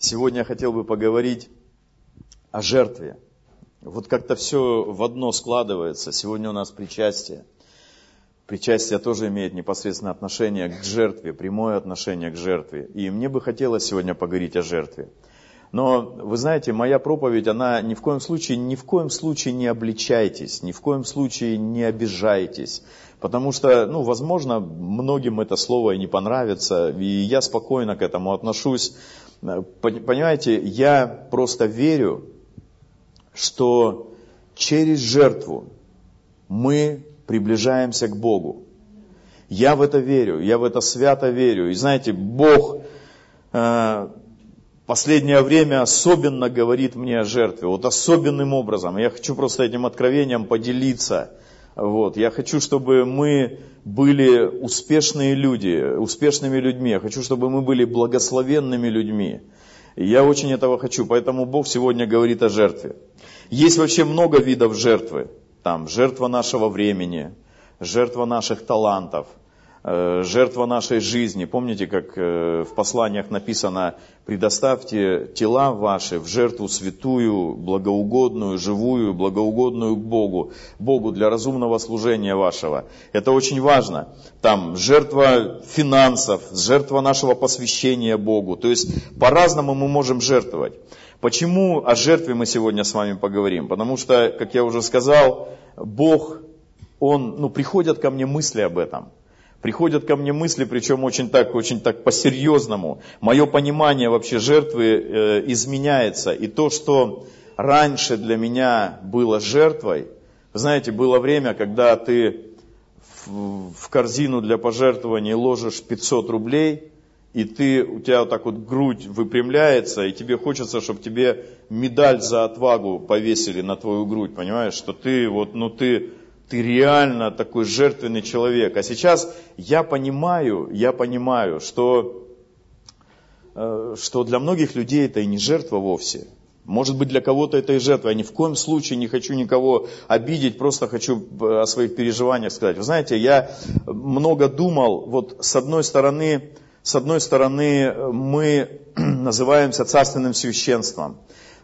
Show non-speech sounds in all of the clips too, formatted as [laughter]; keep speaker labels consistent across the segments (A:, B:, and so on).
A: Сегодня я хотел бы поговорить о жертве. Вот как-то все в одно складывается. Сегодня у нас причастие. Причастие тоже имеет непосредственное отношение к жертве, прямое отношение к жертве. И мне бы хотелось сегодня поговорить о жертве. Но вы знаете, моя проповедь, она ни в коем случае, ни в коем случае не обличайтесь, ни в коем случае не обижайтесь. Потому что, ну, возможно, многим это слово и не понравится, и я спокойно к этому отношусь. Понимаете, я просто верю, что через жертву мы приближаемся к Богу. Я в это верю, я в это свято верю. И знаете, Бог э, последнее время особенно говорит мне о жертве, вот особенным образом. Я хочу просто этим откровением поделиться. Вот. Я хочу, чтобы мы были успешные люди, успешными людьми. Я хочу, чтобы мы были благословенными людьми. Я очень этого хочу, поэтому Бог сегодня говорит о жертве. Есть вообще много видов жертвы. Там жертва нашего времени, жертва наших талантов – жертва нашей жизни. Помните, как э, в посланиях написано, предоставьте тела ваши в жертву святую, благоугодную, живую, благоугодную Богу, Богу для разумного служения вашего. Это очень важно. Там жертва финансов, жертва нашего посвящения Богу. То есть по-разному мы можем жертвовать. Почему о жертве мы сегодня с вами поговорим? Потому что, как я уже сказал, Бог, Он, ну, приходят ко мне мысли об этом – Приходят ко мне мысли, причем очень так, очень так по-серьезному. Мое понимание вообще жертвы э, изменяется. И то, что раньше для меня было жертвой, знаете, было время, когда ты в, в корзину для пожертвований ложишь 500 рублей, и ты, у тебя вот так вот грудь выпрямляется, и тебе хочется, чтобы тебе медаль за отвагу повесили на твою грудь, понимаешь, что ты вот, ну ты ты реально такой жертвенный человек. А сейчас я понимаю, я понимаю, что, э, что для многих людей это и не жертва вовсе. Может быть, для кого-то это и жертва. Я ни в коем случае не хочу никого обидеть, просто хочу э, о своих переживаниях сказать. Вы знаете, я много думал, вот с одной стороны, с одной стороны мы [clears throat] называемся царственным священством.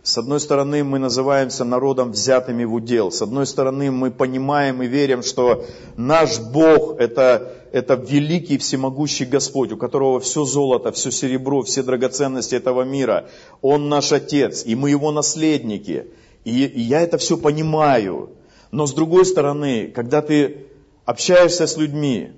A: С одной стороны, мы называемся народом, взятыми в удел. С одной стороны, мы понимаем и верим, что наш Бог это, это великий всемогущий Господь, у которого все золото, все серебро, все драгоценности этого мира. Он наш Отец, и мы Его наследники. И, и я это все понимаю. Но с другой стороны, когда ты общаешься с людьми,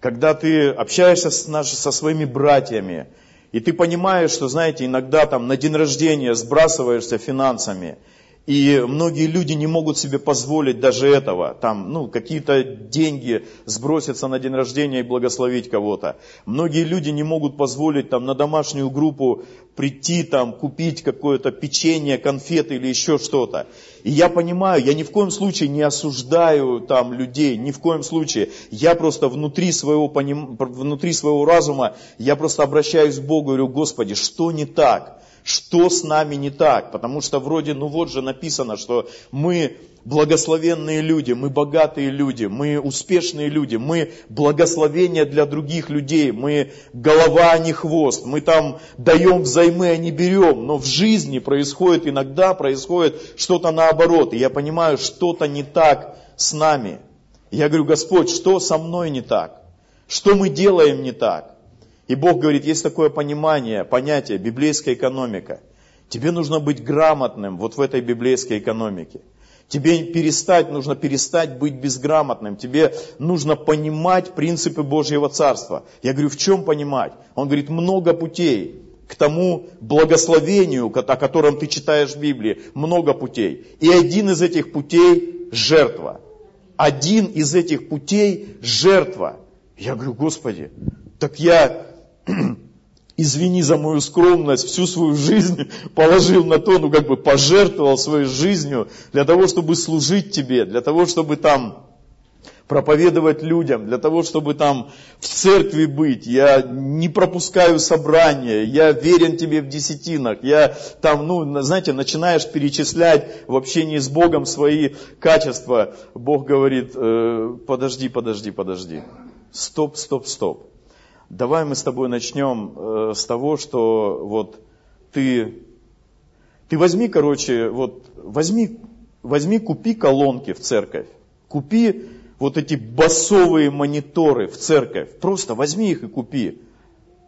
A: когда ты общаешься с, наш, со своими братьями, и ты понимаешь, что, знаете, иногда там на день рождения сбрасываешься финансами, и многие люди не могут себе позволить даже этого. Там, ну, какие-то деньги сброситься на день рождения и благословить кого-то. Многие люди не могут позволить там на домашнюю группу прийти там, купить какое-то печенье, конфеты или еще что-то. И я понимаю, я ни в коем случае не осуждаю там людей, ни в коем случае. Я просто внутри своего, поним... внутри своего разума, я просто обращаюсь к Богу и говорю, Господи, что не так? Что с нами не так. Потому что вроде, ну вот же написано, что мы благословенные люди, мы богатые люди, мы успешные люди, мы благословение для других людей, мы голова, а не хвост, мы там даем взаймы, а не берем. Но в жизни происходит, иногда происходит что-то наоборот. И я понимаю, что-то не так с нами. Я говорю, Господь, что со мной не так? Что мы делаем не так? И Бог говорит, есть такое понимание, понятие, библейская экономика. Тебе нужно быть грамотным вот в этой библейской экономике. Тебе перестать, нужно перестать быть безграмотным. Тебе нужно понимать принципы Божьего Царства. Я говорю, в чем понимать? Он говорит, много путей к тому благословению, о котором ты читаешь в Библии. Много путей. И один из этих путей – жертва. Один из этих путей – жертва. Я говорю, Господи, так я [clears throat] извини за мою скромность, всю свою жизнь положил на то, ну как бы пожертвовал своей жизнью для того, чтобы служить тебе, для того, чтобы там проповедовать людям, для того, чтобы там в церкви быть. Я не пропускаю собрания, я верен тебе в десятинах. Я там, ну, знаете, начинаешь перечислять в общении с Богом свои качества. Бог говорит, э, подожди, подожди, подожди. Стоп, стоп, стоп. Давай мы с тобой начнем э, с того, что вот ты, ты возьми, короче, вот возьми, возьми, купи колонки в церковь, купи вот эти басовые мониторы в церковь, просто возьми их и купи.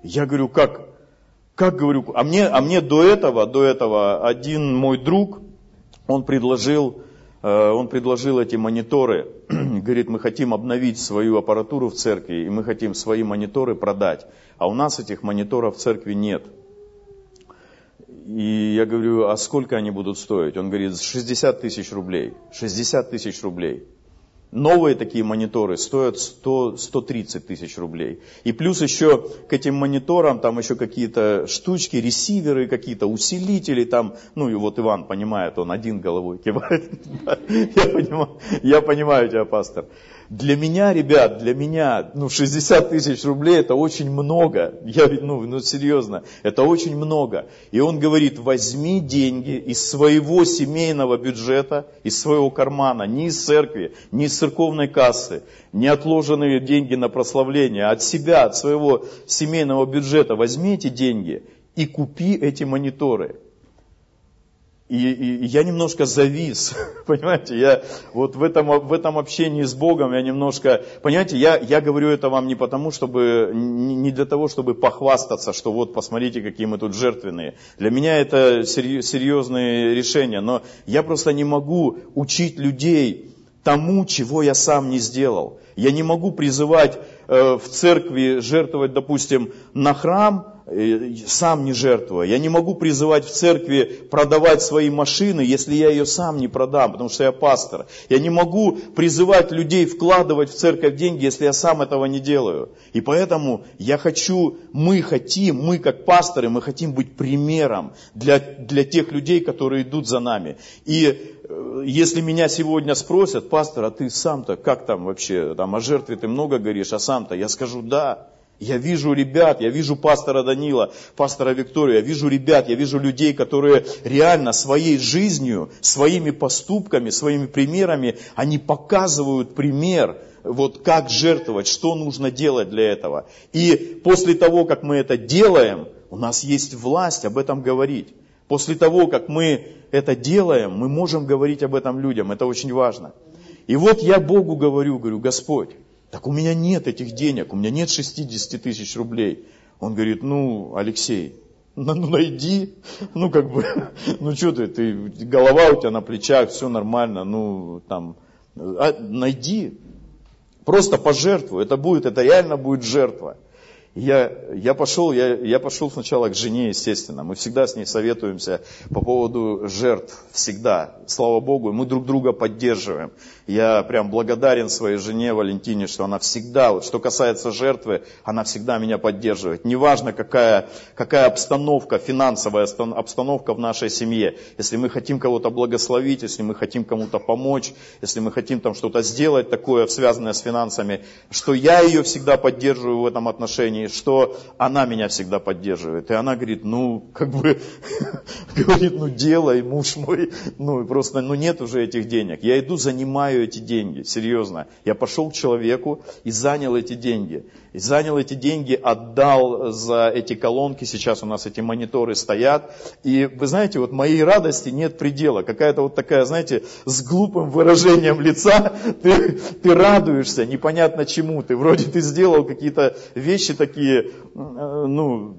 A: Я говорю, как? Как говорю, а мне, а мне до этого, до этого один мой друг, он предложил, он предложил эти мониторы, [clears throat] говорит, мы хотим обновить свою аппаратуру в церкви, и мы хотим свои мониторы продать, а у нас этих мониторов в церкви нет. И я говорю, а сколько они будут стоить? Он говорит, 60 тысяч рублей. 60 тысяч рублей. Новые такие мониторы стоят 100, 130 тысяч рублей. И плюс еще к этим мониторам там еще какие-то штучки, ресиверы, какие-то усилители там. Ну и вот Иван понимает, он один головой кивает. [laughs] Я понимаю, тебя, пастор. Для меня, ребят, для меня, ну, 60 тысяч рублей это очень много. Я, ну, ну, серьезно, это очень много. И он говорит, возьми деньги из своего семейного бюджета, из своего кармана, не из церкви, не из церковной кассы, не отложенные деньги на прославление, а от себя, от своего семейного бюджета. Возьми эти деньги и купи эти мониторы. И, и, я немножко завис, [laughs] понимаете, я вот в этом, в этом общении с Богом я немножко, понимаете, я, я говорю это вам не потому, чтобы, не для того, чтобы похвастаться, что вот посмотрите, какие мы тут жертвенные. Для меня это серьезные решения, но я просто не могу учить людей тому, чего я сам не сделал. Я не могу призывать в церкви жертвовать, допустим, на храм, сам не жертвуя. Я не могу призывать в церкви продавать свои машины, если я ее сам не продам, потому что я пастор. Я не могу призывать людей вкладывать в церковь деньги, если я сам этого не делаю. И поэтому я хочу, мы хотим, мы как пасторы, мы хотим быть примером для, для тех людей, которые идут за нами. И э, если меня сегодня спросят, пастор, а ты сам-то как там вообще, там о жертве ты много говоришь, а сам-то, я скажу да. Я вижу ребят, я вижу пастора Данила, пастора Викторию, я вижу ребят, я вижу людей, которые реально своей жизнью, своими поступками, своими примерами, они показывают пример, вот как жертвовать, что нужно делать для этого. И после того, как мы это делаем, у нас есть власть об этом говорить. После того, как мы это делаем, мы можем говорить об этом людям, это очень важно. И вот я Богу говорю, говорю, Господь, так у меня нет этих денег, у меня нет 60 тысяч рублей. Он говорит, ну, Алексей, ну, ну найди, ну как бы, [laughs] ну что ты, ты, голова у тебя на плечах, все нормально, ну там, а, найди, просто пожертвуй, это будет, это реально будет жертва. Я, я, пошел, я, я пошел сначала к жене, естественно. Мы всегда с ней советуемся по поводу жертв. Всегда. Слава Богу, мы друг друга поддерживаем. Я прям благодарен своей жене Валентине, что она всегда, вот, что касается жертвы, она всегда меня поддерживает. Неважно, какая, какая обстановка, финансовая обстановка в нашей семье. Если мы хотим кого-то благословить, если мы хотим кому-то помочь, если мы хотим там что-то сделать такое, связанное с финансами, что я ее всегда поддерживаю в этом отношении, что она меня всегда поддерживает. И она говорит, ну, как бы, [laughs] говорит, ну, делай, муж мой, ну, просто, ну, нет уже этих денег. Я иду, занимаю эти деньги, серьезно. Я пошел к человеку и занял эти деньги. Занял эти деньги, отдал за эти колонки, сейчас у нас эти мониторы стоят. И вы знаете, вот моей радости нет предела. Какая-то вот такая, знаете, с глупым выражением лица [laughs] ты, ты радуешься, непонятно чему. Ты вроде ты сделал какие-то вещи такие, э, ну,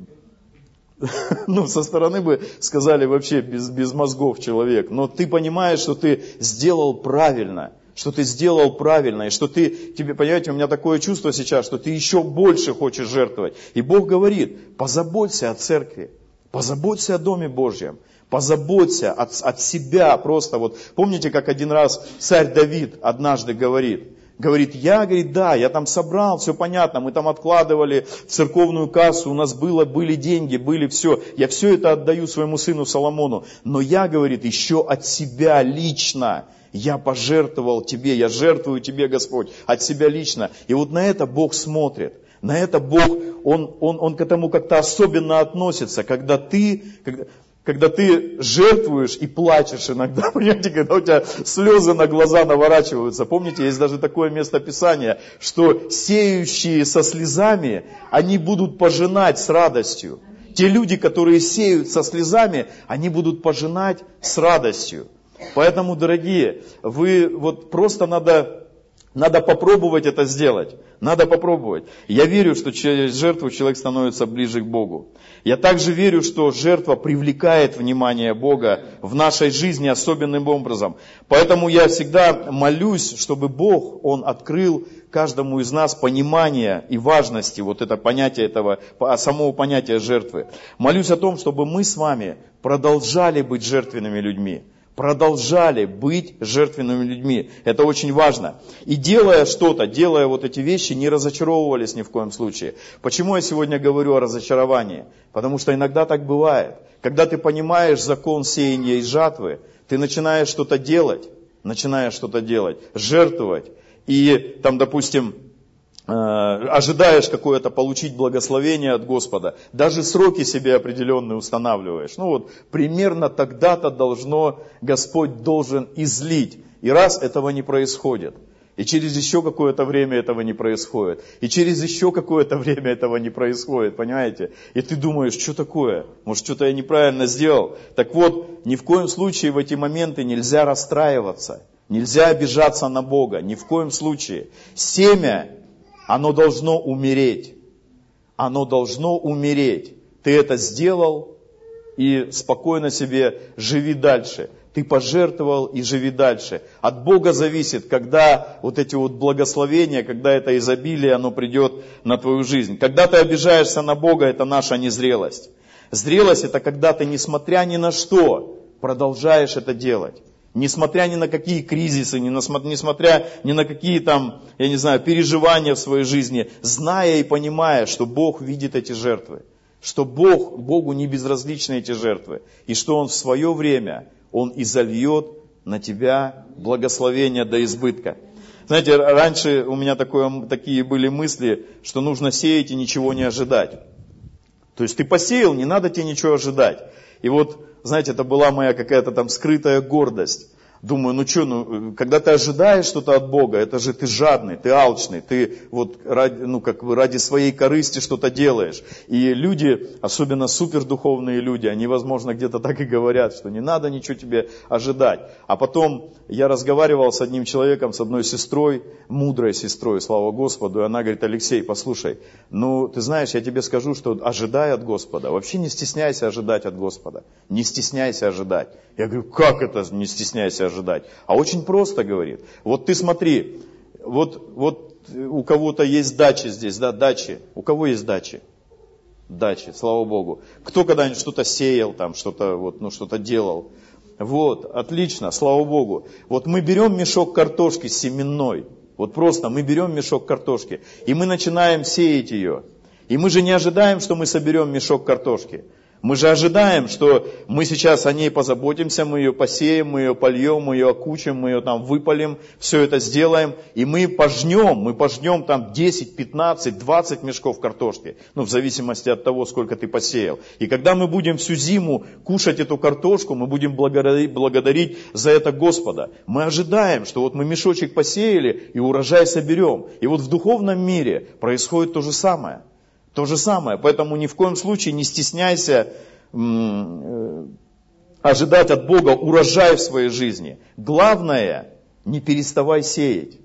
A: [laughs] ну, со стороны бы сказали вообще без, без мозгов человек. Но ты понимаешь, что ты сделал правильно что ты сделал правильно, и что ты, тебе, понимаете, у меня такое чувство сейчас, что ты еще больше хочешь жертвовать. И Бог говорит, позаботься о церкви, позаботься о Доме Божьем, позаботься от, от себя просто. Вот помните, как один раз царь Давид однажды говорит, Говорит, я, говорит, да, я там собрал, все понятно, мы там откладывали церковную кассу, у нас было, были деньги, были все. Я все это отдаю своему сыну Соломону. Но я, говорит, еще от себя лично я пожертвовал тебе, я жертвую тебе, Господь, от себя лично. И вот на это Бог смотрит. На это Бог, Он, он, он к этому как-то особенно относится, когда ты, когда, когда ты жертвуешь и плачешь иногда, [laughs] понимаете, когда у тебя слезы на глаза наворачиваются. Помните, есть даже такое место Писания, что сеющие со слезами, они будут пожинать с радостью. те люди, которые сеют со слезами, они будут пожинать с радостью. Поэтому, дорогие, вы вот просто надо, надо попробовать это сделать. Надо попробовать. Я верю, что через жертву человек становится ближе к Богу. Я также верю, что жертва привлекает внимание Бога в нашей жизни особенным образом. Поэтому я всегда молюсь, чтобы Бог, Он открыл каждому из нас понимание и важности вот это понятие этого, самого понятия жертвы. Молюсь о том, чтобы мы с вами продолжали быть жертвенными людьми продолжали быть жертвенными людьми. Это очень важно. И делая что-то, делая вот эти вещи, не разочаровывались ни в коем случае. Почему я сегодня говорю о разочаровании? Потому что иногда так бывает. Когда ты понимаешь закон сеяния и жатвы, ты начинаешь что-то делать, начинаешь что-то делать, жертвовать. И там, допустим, ожидаешь какое-то получить благословение от Господа, даже сроки себе определенные устанавливаешь. Ну вот, примерно тогда-то должно, Господь должен излить. И раз этого не происходит, и через еще какое-то время этого не происходит, и через еще какое-то время этого не происходит, понимаете? И ты думаешь, что такое? Может, что-то я неправильно сделал? Так вот, ни в коем случае в эти моменты нельзя расстраиваться, нельзя обижаться на Бога, ни в коем случае. Семя оно должно умереть. Оно должно умереть. Ты это сделал и спокойно себе живи дальше. Ты пожертвовал и живи дальше. От Бога зависит, когда вот эти вот благословения, когда это изобилие, оно придет на твою жизнь. Когда ты обижаешься на Бога, это наша незрелость. Зрелость это когда ты, несмотря ни на что, продолжаешь это делать. Несмотря ни на какие кризисы, несмотря ни на какие там, я не знаю, переживания в своей жизни, зная и понимая, что Бог видит эти жертвы, что Бог, Богу не безразличны эти жертвы, и что Он в свое время, Он изольет на тебя благословение до избытка. Знаете, раньше у меня такое, такие были мысли, что нужно сеять и ничего не ожидать. То есть ты посеял, не надо тебе ничего ожидать. И вот знаете, это была моя какая-то там скрытая гордость. Думаю, ну что, ну, когда ты ожидаешь что-то от Бога, это же ты жадный, ты алчный, ты вот ради, ну, как бы ради своей корысти что-то делаешь. И люди, особенно супердуховные люди, они, возможно, где-то так и говорят, что не надо ничего тебе ожидать. А потом я разговаривал с одним человеком, с одной сестрой, мудрой сестрой, слава Господу, и она говорит, Алексей, послушай, ну, ты знаешь, я тебе скажу, что ожидай от Господа, вообще не стесняйся ожидать от Господа, не стесняйся ожидать. Я говорю, как это не стесняйся ожидать? А очень просто говорит. Вот ты смотри, вот, вот у кого-то есть дачи здесь, да, дачи. У кого есть дачи? Дачи, слава Богу. Кто когда-нибудь что-то сеял там, что-то вот, ну, что-то делал? Вот, отлично, слава Богу. Вот мы берем мешок картошки семенной, вот просто мы берем мешок картошки, и мы начинаем сеять ее. И мы же не ожидаем, что мы соберем мешок картошки. Мы же ожидаем, что мы сейчас о ней позаботимся, мы ее посеем, мы ее польем, мы ее окучим, мы ее там выпалим, все это сделаем, и мы пожнем, мы пожнем там 10, 15, 20 мешков картошки, ну в зависимости от того, сколько ты посеял. И когда мы будем всю зиму кушать эту картошку, мы будем благодарить, благодарить за это Господа. Мы ожидаем, что вот мы мешочек посеяли и урожай соберем. И вот в духовном мире происходит то же самое. То же самое. Поэтому ни в коем случае не стесняйся э, ожидать от Бога урожай в своей жизни. Главное, не переставай сеять.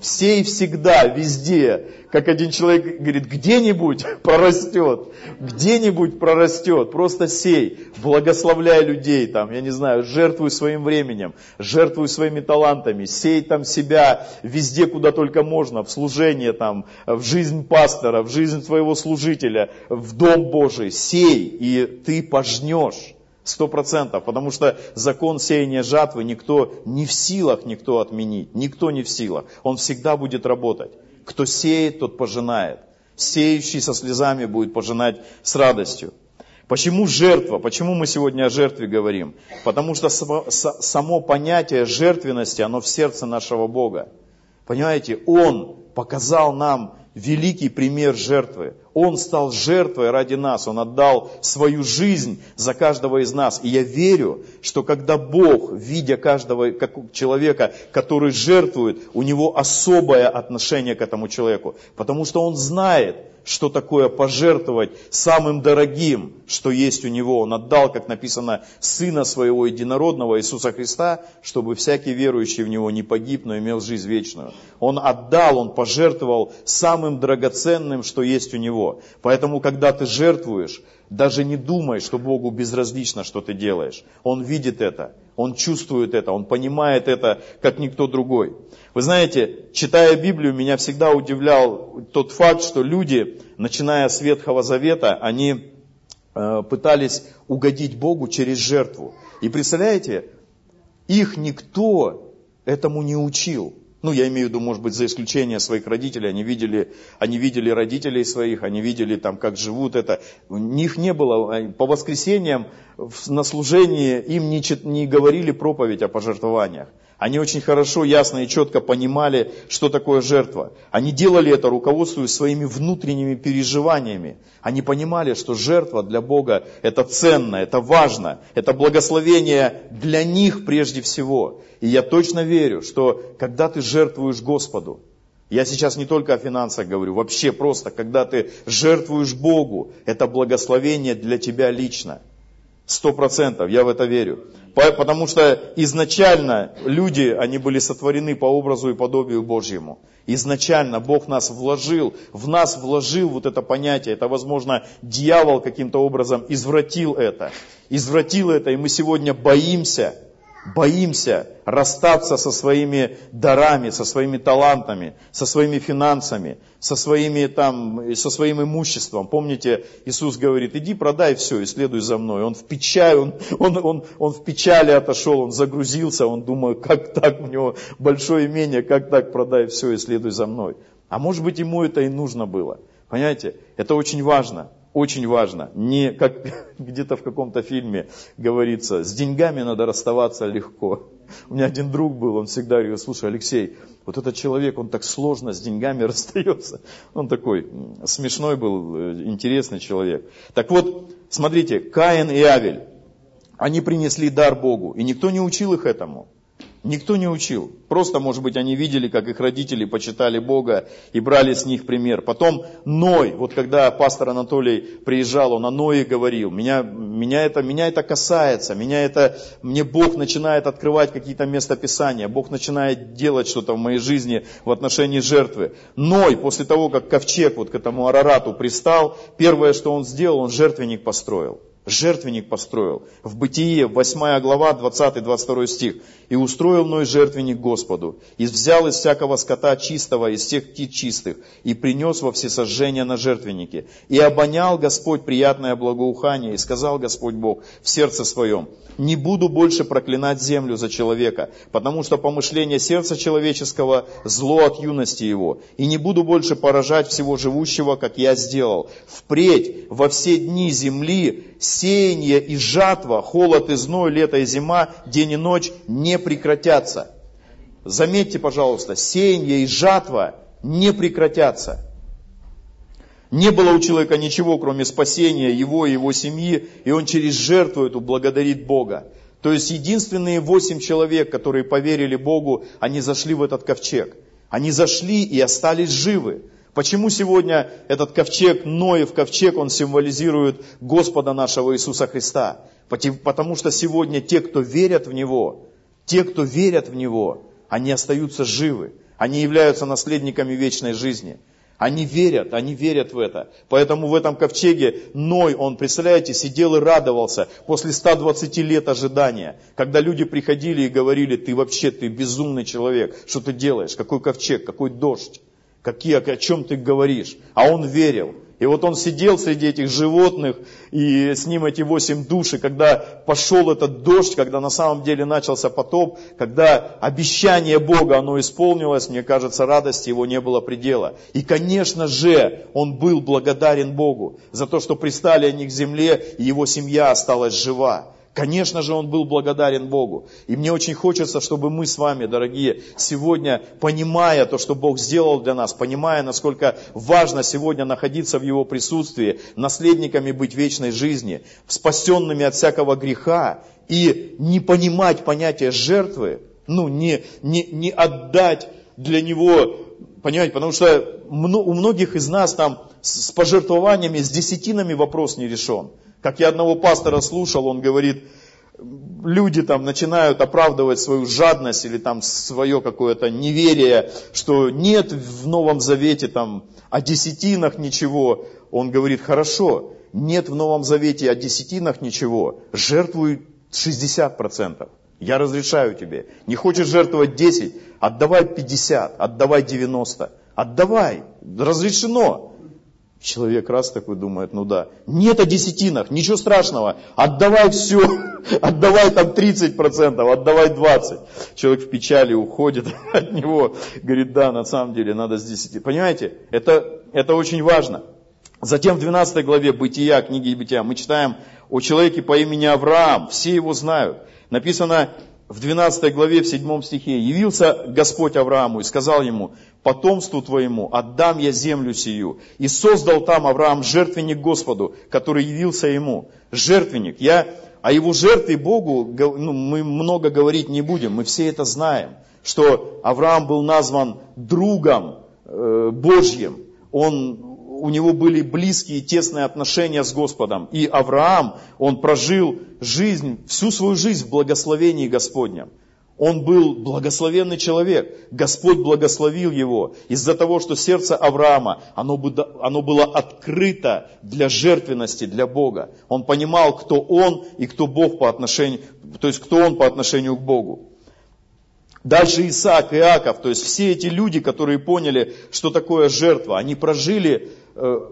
A: Все и всегда, везде, как один человек говорит, где-нибудь [laughs] прорастет, где-нибудь прорастет, просто сей, благословляй людей, там, я не знаю, жертвуй своим временем, жертвуй своими талантами, сей там себя везде, куда только можно, в служение там, в жизнь пастора, в жизнь твоего служителя, в дом Божий, сей, и ты пожнешь. Сто процентов, потому что закон сеяния жатвы никто не в силах никто отменить, никто не в силах. Он всегда будет работать. Кто сеет, тот пожинает. Сеющий со слезами будет пожинать с радостью. Почему жертва? Почему мы сегодня о жертве говорим? Потому что само понятие жертвенности, оно в сердце нашего Бога. Понимаете, Он показал нам великий пример жертвы. Он стал жертвой ради нас, Он отдал свою жизнь за каждого из нас. И я верю, что когда Бог, видя каждого как человека, который жертвует, у него особое отношение к этому человеку, потому что Он знает, что такое пожертвовать самым дорогим, что есть у него. Он отдал, как написано, Сына Своего Единородного Иисуса Христа, чтобы всякий верующий в Него не погиб, но имел жизнь вечную. Он отдал, Он пожертвовал самым драгоценным, что есть у Него. Поэтому, когда ты жертвуешь, даже не думай, что Богу безразлично, что ты делаешь. Он видит это, Он чувствует это, Он понимает это, как никто другой. Вы знаете, читая Библию, меня всегда удивлял тот факт, что люди, начиная с Ветхого Завета, они э, пытались угодить Богу через жертву. И представляете, их никто этому не учил. Ну, я имею в виду, может быть, за исключением своих родителей. Они видели, они видели родителей своих, они видели там, как живут это. У них не было, по воскресеньям на служении им не, не говорили проповедь о пожертвованиях. Они очень хорошо, ясно и четко понимали, что такое жертва. Они делали это, руководствуясь своими внутренними переживаниями. Они понимали, что жертва для Бога это ценно, это важно, это благословение для них прежде всего. И я точно верю, что когда ты жертвуешь Господу, я сейчас не только о финансах говорю, вообще просто, когда ты жертвуешь Богу, это благословение для тебя лично. Сто процентов, я в это верю. Потому что изначально люди, они были сотворены по образу и подобию Божьему. Изначально Бог нас вложил, в нас вложил вот это понятие. Это, возможно, дьявол каким-то образом извратил это. Извратил это, и мы сегодня боимся боимся расстаться со своими дарами, со своими талантами, со своими финансами, со, своими, там, со своим имуществом. Помните, Иисус говорит, иди продай все и следуй за мной. Он в печали, он, он, он, он в печали отошел, он загрузился, он думает, как так, у него большое имение, как так продай все и следуй за мной. А может быть ему это и нужно было. Понимаете, это очень важно очень важно. Не как [laughs] где-то в каком-то фильме говорится, с деньгами надо расставаться легко. У меня один друг был, он всегда говорил, слушай, Алексей, вот этот человек, он так сложно с деньгами [laughs] расстается. Он такой смешной был, э, интересный человек. Так вот, смотрите, Каин и Авель, они принесли дар Богу, и никто не учил их этому. Никто не учил. Просто, может быть, они видели, как их родители почитали Бога и брали с них пример. Потом Ной, вот когда пастор Анатолий приезжал, он о Ное говорил, меня, меня, это, меня это касается, меня это, мне Бог начинает открывать какие-то местописания, Бог начинает делать что-то в моей жизни в отношении жертвы. Ной, после того, как ковчег вот к этому Арарату пристал, первое, что он сделал, он жертвенник построил жертвенник построил. В Бытие, 8 глава, 20-22 стих. «И устроил Ной жертвенник Господу, и взял из всякого скота чистого, из всех птиц чистых, и принес во всесожжение на жертвеннике. И обонял Господь приятное благоухание, и сказал Господь Бог в сердце своем, не буду больше проклинать землю за человека, потому что помышление сердца человеческого зло от юности его, и не буду больше поражать всего живущего, как я сделал. Впредь во все дни земли сеяние и жатва, холод и зной, лето и зима, день и ночь не прекратятся. Заметьте, пожалуйста, сеяние и жатва не прекратятся. Не было у человека ничего, кроме спасения его и его семьи, и он через жертву эту благодарит Бога. То есть единственные восемь человек, которые поверили Богу, они зашли в этот ковчег. Они зашли и остались живы. Почему сегодня этот ковчег, Ноев ковчег, он символизирует Господа нашего Иисуса Христа? Потому что сегодня те, кто верят в Него, те, кто верят в Него, они остаются живы. Они являются наследниками вечной жизни. Они верят, они верят в это. Поэтому в этом ковчеге Ной, он, представляете, сидел и радовался после 120 лет ожидания. Когда люди приходили и говорили, ты вообще, ты безумный человек, что ты делаешь, какой ковчег, какой дождь какие, о чем ты говоришь. А он верил. И вот он сидел среди этих животных, и с ним эти восемь душ, и когда пошел этот дождь, когда на самом деле начался потоп, когда обещание Бога, оно исполнилось, мне кажется, радости его не было предела. И, конечно же, он был благодарен Богу за то, что пристали они к земле, и его семья осталась жива. Конечно же, он был благодарен Богу. И мне очень хочется, чтобы мы с вами, дорогие, сегодня, понимая то, что Бог сделал для нас, понимая, насколько важно сегодня находиться в Его присутствии, наследниками быть вечной жизни, спасенными от всякого греха, и не понимать понятие жертвы, ну, не, не, не отдать для Него, понимаете, потому что у многих из нас там с пожертвованиями, с десятинами вопрос не решен. Как я одного пастора слушал, он говорит, люди там начинают оправдывать свою жадность или там свое какое-то неверие, что нет в Новом Завете там о десятинах ничего. Он говорит, хорошо, нет в Новом Завете о десятинах ничего, жертвуй 60%. Я разрешаю тебе. Не хочешь жертвовать 10, отдавай 50, отдавай 90. Отдавай, разрешено. Человек раз такой думает, ну да, нет о десятинах, ничего страшного, отдавай все, [laughs] отдавай там 30%, отдавай 20%. Человек в печали уходит [laughs] от него, говорит, да, на самом деле надо с 10. Понимаете, это, это очень важно. Затем в 12 главе Бытия, книги Бытия, мы читаем о человеке по имени Авраам, все его знают. Написано, в 12 главе, в 7 стихе, «Явился Господь Аврааму и сказал ему, потомству твоему отдам я землю сию». И создал там Авраам жертвенник Господу, который явился ему. Жертвенник. Я о его жертве Богу ну, мы много говорить не будем, мы все это знаем, что Авраам был назван другом э, Божьим. Он у него были близкие, тесные отношения с Господом. И Авраам, он прожил жизнь, всю свою жизнь в благословении Господнем. Он был благословенный человек. Господь благословил его из-за того, что сердце Авраама, оно, было открыто для жертвенности, для Бога. Он понимал, кто он и кто Бог по отношению, то есть кто он по отношению к Богу. Дальше Исаак, Иаков, то есть все эти люди, которые поняли, что такое жертва, они прожили Э,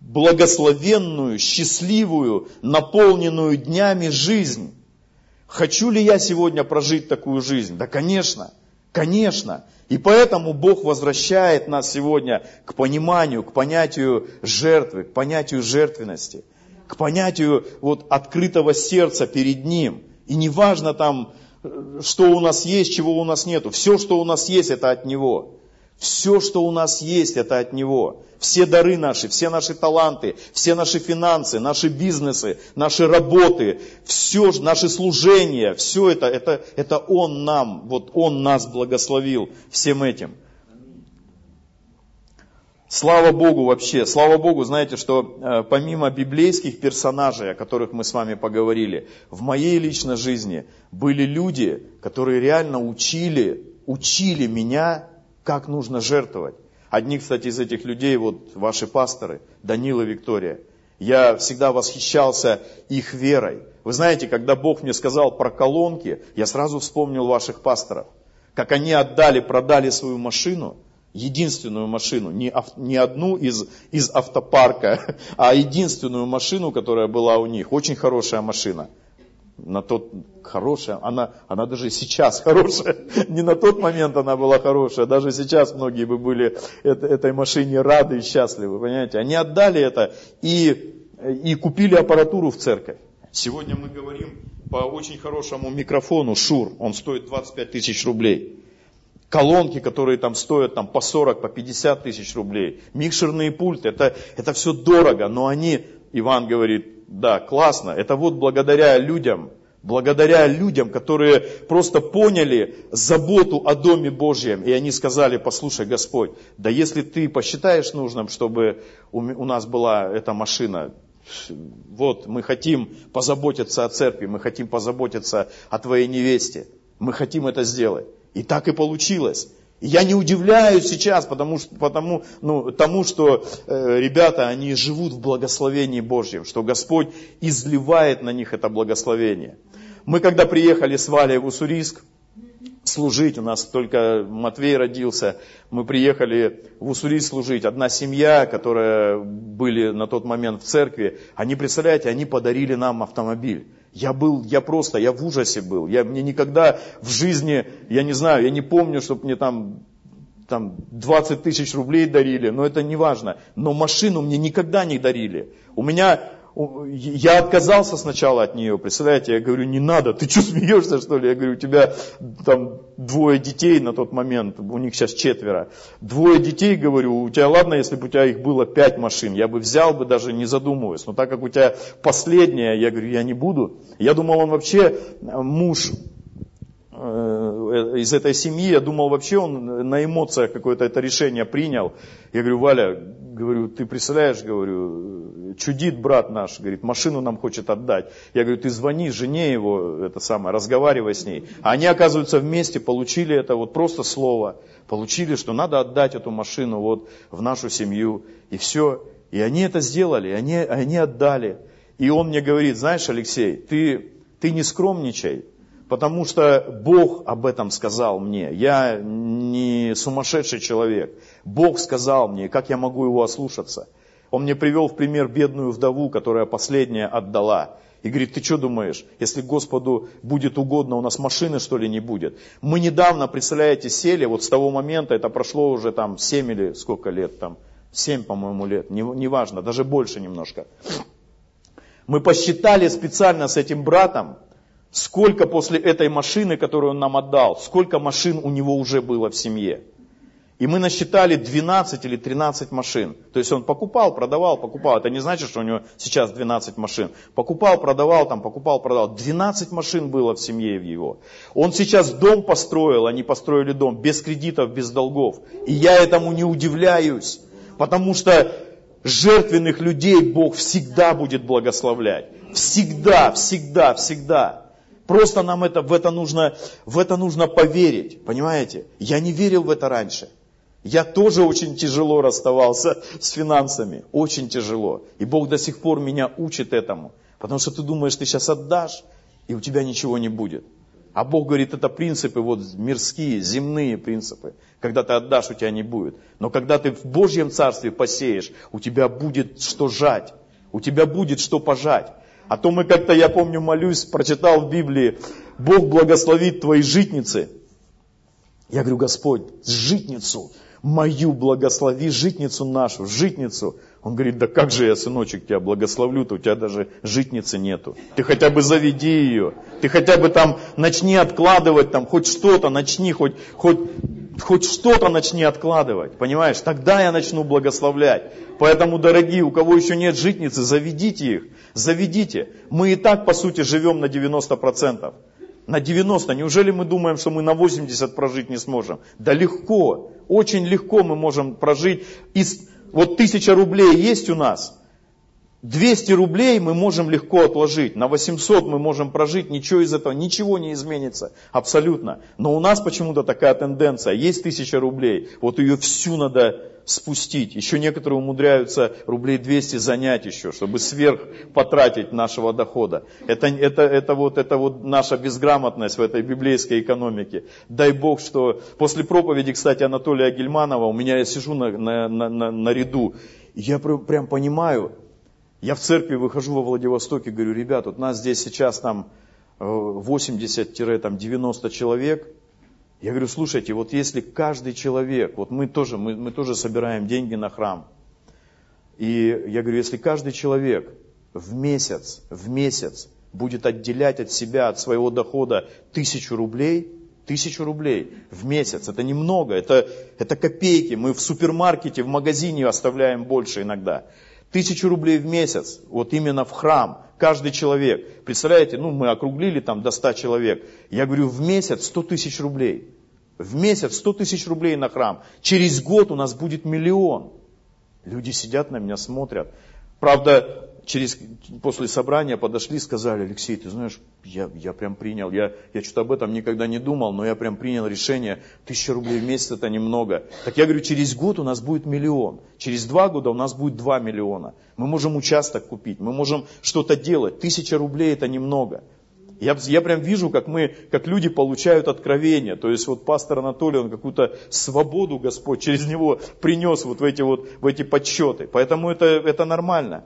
A: благословенную, счастливую, наполненную днями жизнь. Хочу ли я сегодня прожить такую жизнь? Да, конечно, конечно. И поэтому Бог возвращает нас сегодня к пониманию, к понятию жертвы, к понятию жертвенности, к понятию вот открытого сердца перед Ним. И неважно там, что у нас есть, чего у нас нету. Все, что у нас есть, это от Него. Все, что у нас есть, это от Него. Все дары наши, все наши таланты, все наши финансы, наши бизнесы, наши работы, все наши служения, все это, это, это Он нам, вот Он нас благословил всем этим. Слава Богу вообще, слава Богу, знаете, что э, помимо библейских персонажей, о которых мы с вами поговорили, в моей личной жизни были люди, которые реально учили, учили меня как нужно жертвовать. Одни, кстати, из этих людей, вот ваши пасторы, Данила Виктория, я всегда восхищался их верой. Вы знаете, когда Бог мне сказал про колонки, я сразу вспомнил ваших пасторов. Как они отдали, продали свою машину, единственную машину, не, не одну из, из автопарка, [laughs] а единственную машину, которая была у них. Очень хорошая машина на тот хорошая, она, она даже сейчас [laughs] хорошая, не на тот момент она была хорошая, даже сейчас многие бы были это, этой машине рады и счастливы, понимаете. Они отдали это и, и купили аппаратуру в церковь. Сегодня мы говорим по очень хорошему микрофону Шур, он стоит 25 тысяч рублей. Колонки, которые там стоят там, по 40, по 50 тысяч рублей. Микшерные пульты, это, это все дорого, но они, Иван говорит, да, классно. Это вот благодаря людям, благодаря людям, которые просто поняли заботу о Доме Божьем. И они сказали, послушай, Господь, да если ты посчитаешь нужным, чтобы у нас была эта машина, вот мы хотим позаботиться о церкви, мы хотим позаботиться о твоей невесте, мы хотим это сделать. И так и получилось. Я не удивляюсь сейчас, потому, потому ну, тому, что э, ребята, они живут в благословении Божьем, что Господь изливает на них это благословение. Мы когда приехали с Валей в Уссурийск служить, у нас только Матвей родился, мы приехали в Уссурийск служить. Одна семья, которая были на тот момент в церкви, они, представляете, они подарили нам автомобиль. Я был, я просто, я в ужасе был. Я, мне никогда в жизни, я не знаю, я не помню, чтобы мне там, там 20 тысяч рублей дарили, но это не важно. Но машину мне никогда не дарили. У меня, я отказался сначала от нее, представляете, я говорю, не надо, ты что смеешься что ли? Я говорю, у тебя там двое детей на тот момент, у них сейчас четверо. Двое детей, говорю, у тебя ладно, если бы у тебя их было пять машин, я бы взял бы даже не задумываясь. Но так как у тебя последняя, я говорю, я не буду. Я думал, он вообще муж Э, из этой семьи, я думал вообще он на эмоциях какое-то это решение принял. Я говорю, Валя, говорю, ты представляешь, говорю, чудит брат наш, говорит, машину нам хочет отдать. Я говорю, ты звони жене его, это самое, разговаривай с ней. А они, оказывается, вместе получили это вот просто слово, получили, что надо отдать эту машину вот в нашу семью. И все. И они это сделали, они, они отдали. И он мне говорит, знаешь, Алексей, ты, ты не скромничай, Потому что Бог об этом сказал мне. Я не сумасшедший человек. Бог сказал мне, как я могу его ослушаться. Он мне привел в пример бедную вдову, которая последняя отдала. И говорит, ты что думаешь, если Господу будет угодно, у нас машины что ли не будет? Мы недавно, представляете, сели, вот с того момента, это прошло уже там 7 или сколько лет там, 7, по-моему, лет, неважно, не даже больше немножко. Мы посчитали специально с этим братом, сколько после этой машины, которую он нам отдал, сколько машин у него уже было в семье. И мы насчитали 12 или 13 машин. То есть он покупал, продавал, покупал. Это не значит, что у него сейчас 12 машин. Покупал, продавал, там, покупал, продавал. 12 машин было в семье его. Он сейчас дом построил, они построили дом без кредитов, без долгов. И я этому не удивляюсь. Потому что жертвенных людей Бог всегда будет благословлять. Всегда, всегда, всегда. Просто нам это, в, это нужно, в это нужно поверить, понимаете? Я не верил в это раньше. Я тоже очень тяжело расставался [laughs] с финансами, очень тяжело. И Бог до сих пор меня учит этому. Потому что ты думаешь, ты сейчас отдашь, и у тебя ничего не будет. А Бог говорит, это принципы вот мирские, земные принципы. Когда ты отдашь, у тебя не будет. Но когда ты в Божьем Царстве посеешь, у тебя будет что жать. У тебя будет что пожать. А то мы как-то, я помню, молюсь, прочитал в Библии, Бог благословит твои житницы. Я говорю, Господь, житницу мою благослови, житницу нашу, житницу. Он говорит, да как же я, сыночек, тебя благословлю-то, у тебя даже житницы нету. Ты хотя бы заведи ее, ты хотя бы там начни откладывать, там хоть что-то начни, хоть, хоть, хоть что-то начни откладывать, понимаешь? Тогда я начну благословлять. Поэтому, дорогие, у кого еще нет житницы, заведите их, заведите. Мы и так, по сути, живем на 90%. На 90. Неужели мы думаем, что мы на 80 прожить не сможем? Да легко, очень легко мы можем прожить. Из, вот тысяча рублей есть у нас, 200 рублей мы можем легко отложить, на 800 мы можем прожить, ничего из этого, ничего не изменится, абсолютно. Но у нас почему-то такая тенденция, есть 1000 рублей, вот ее всю надо спустить. Еще некоторые умудряются рублей 200 занять еще, чтобы сверх потратить нашего дохода. Это, это, это, вот, это вот наша безграмотность в этой библейской экономике. Дай Бог, что после проповеди, кстати, Анатолия Гельманова, у меня я сижу на, на, на, на ряду, и я прям понимаю, я в церкви выхожу во Владивостоке, говорю, ребят, вот нас здесь сейчас там 80-90 человек. Я говорю, слушайте, вот если каждый человек, вот мы тоже, мы, мы тоже собираем деньги на храм. И я говорю, если каждый человек в месяц, в месяц будет отделять от себя, от своего дохода тысячу рублей, тысячу рублей в месяц, это немного, это, это копейки. Мы в супермаркете, в магазине оставляем больше иногда. Тысячу рублей в месяц, вот именно в храм, каждый человек. Представляете, ну мы округлили там до 100 человек. Я говорю, в месяц 100 тысяч рублей. В месяц 100 тысяч рублей на храм. Через год у нас будет миллион. Люди сидят на меня, смотрят. Правда, через, после собрания подошли и сказали, Алексей, ты знаешь, я, я прям принял, я, я что-то об этом никогда не думал, но я прям принял решение, тысяча рублей в месяц это немного. Так я говорю, через год у нас будет миллион, через два года у нас будет два миллиона. Мы можем участок купить, мы можем что-то делать, тысяча рублей это немного. Я, я прям вижу, как мы, как люди получают откровение. То есть вот пастор Анатолий, он какую-то свободу Господь через него принес вот в эти, вот, в эти подсчеты. Поэтому это, это нормально.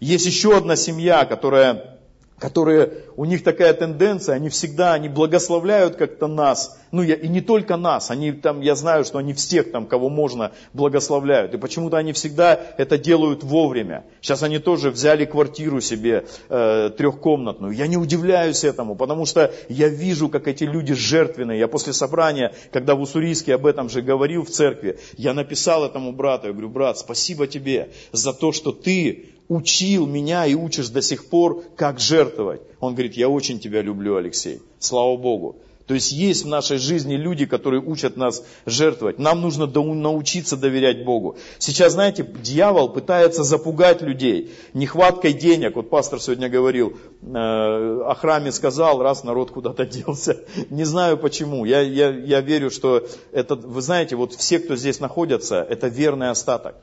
A: Есть еще одна семья, которая, которая, у них такая тенденция, они всегда, они благословляют как-то нас, ну я, и не только нас, они там, я знаю, что они всех там, кого можно, благословляют. И почему-то они всегда это делают вовремя. Сейчас они тоже взяли квартиру себе э, трехкомнатную. Я не удивляюсь этому, потому что я вижу, как эти люди жертвенные. Я после собрания, когда в Уссурийске об этом же говорил в церкви, я написал этому брату, я говорю, брат, спасибо тебе за то, что ты учил меня и учишь до сих пор, как жертвовать. Он говорит, я очень тебя люблю, Алексей. Слава Богу. То есть есть в нашей жизни люди, которые учат нас жертвовать. Нам нужно научиться доверять Богу. Сейчас, знаете, дьявол пытается запугать людей нехваткой денег. Вот пастор сегодня говорил, э, о храме сказал, раз народ куда-то [laughs] делся. Не знаю почему. Я, я, я верю, что это, вы знаете, вот все, кто здесь находятся, это верный остаток.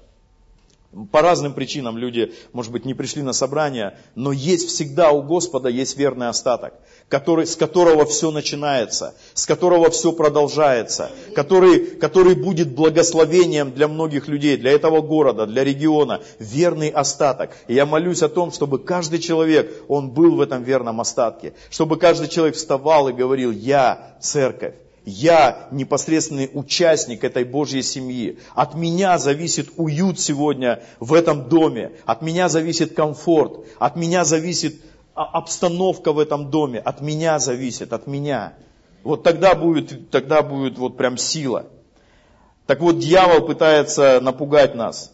A: По разным причинам люди, может быть, не пришли на собрание, но есть всегда у Господа есть верный остаток, который, с которого все начинается, с которого все продолжается, который, который будет благословением для многих людей, для этого города, для региона, верный остаток. И я молюсь о том, чтобы каждый человек, он был в этом верном остатке, чтобы каждый человек вставал и говорил, я церковь, я непосредственный участник этой Божьей семьи. От меня зависит уют сегодня в этом доме. От меня зависит комфорт. От меня зависит обстановка в этом доме. От меня зависит, от меня. Вот тогда будет, тогда будет вот прям сила. Так вот, дьявол пытается напугать нас.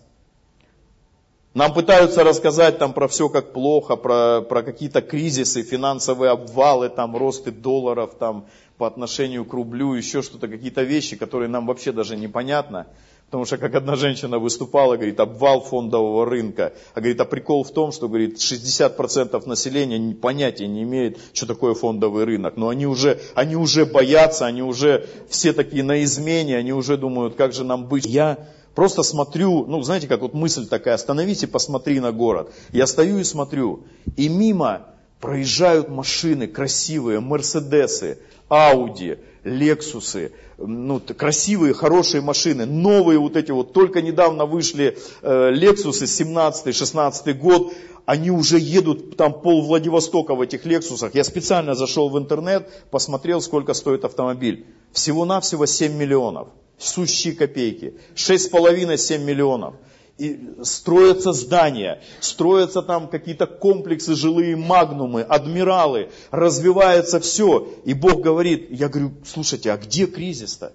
A: Нам пытаются рассказать там про все как плохо, про, про какие-то кризисы, финансовые обвалы, там росты долларов, там по отношению к рублю, еще что-то, какие-то вещи, которые нам вообще даже непонятно. Потому что, как одна женщина выступала, говорит, обвал фондового рынка. А говорит, а прикол в том, что, говорит, 60% населения понятия не имеет, что такое фондовый рынок. Но они уже, они уже боятся, они уже все такие на измене, они уже думают, как же нам быть. Я просто смотрю, ну, знаете, как вот мысль такая, остановись и посмотри на город. Я стою и смотрю, и мимо проезжают машины красивые, Мерседесы, Ауди, Лексусы, ну, красивые, хорошие машины, новые вот эти вот, только недавно вышли э, Лексусы, 17-16 год, они уже едут там пол Владивостока в этих Лексусах. Я специально зашел в интернет, посмотрел, сколько стоит автомобиль. Всего-навсего 7 миллионов, сущие копейки, 6,5-7 миллионов и строятся здания, строятся там какие-то комплексы, жилые магнумы, адмиралы, развивается все. И Бог говорит, я говорю, слушайте, а где кризис-то?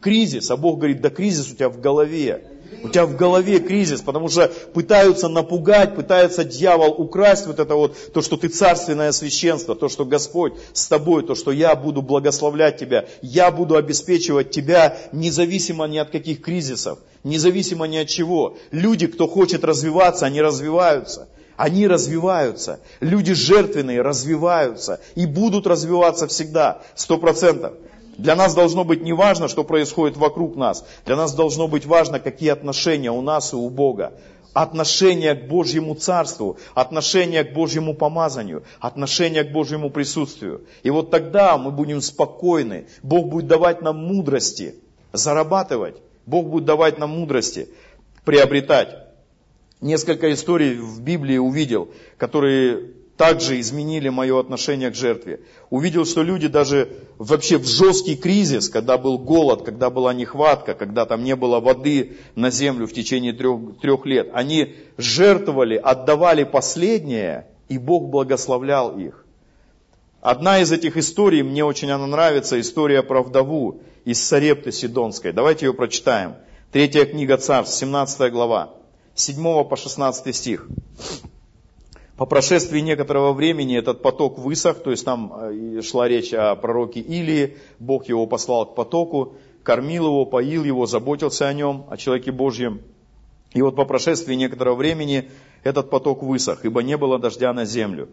A: Кризис, а Бог говорит, да кризис у тебя в голове. У тебя в голове кризис, потому что пытаются напугать, пытается дьявол украсть вот это вот, то, что ты царственное священство, то, что Господь с тобой, то, что я буду благословлять тебя, я буду обеспечивать тебя независимо ни от каких кризисов, независимо ни от чего. Люди, кто хочет развиваться, они развиваются. Они развиваются. Люди жертвенные развиваются и будут развиваться всегда, сто процентов. Для нас должно быть не важно, что происходит вокруг нас. Для нас должно быть важно, какие отношения у нас и у Бога. Отношение к Божьему Царству, отношение к Божьему помазанию, отношение к Божьему присутствию. И вот тогда мы будем спокойны. Бог будет давать нам мудрости зарабатывать. Бог будет давать нам мудрости приобретать. Несколько историй в Библии увидел, которые также изменили мое отношение к жертве. Увидел, что люди даже вообще в жесткий кризис, когда был голод, когда была нехватка, когда там не было воды на землю в течение трех, трех лет, они жертвовали, отдавали последнее, и Бог благословлял их. Одна из этих историй, мне очень она нравится, история про вдову из Сарепты Сидонской. Давайте ее прочитаем. Третья книга Царств, 17 глава, 7 по 16 стих. По прошествии некоторого времени этот поток высох, то есть там э, шла речь о пророке Илии, Бог его послал к потоку, кормил его, поил его, заботился о нем, о человеке Божьем. И вот по прошествии некоторого времени этот поток высох, ибо не было дождя на землю.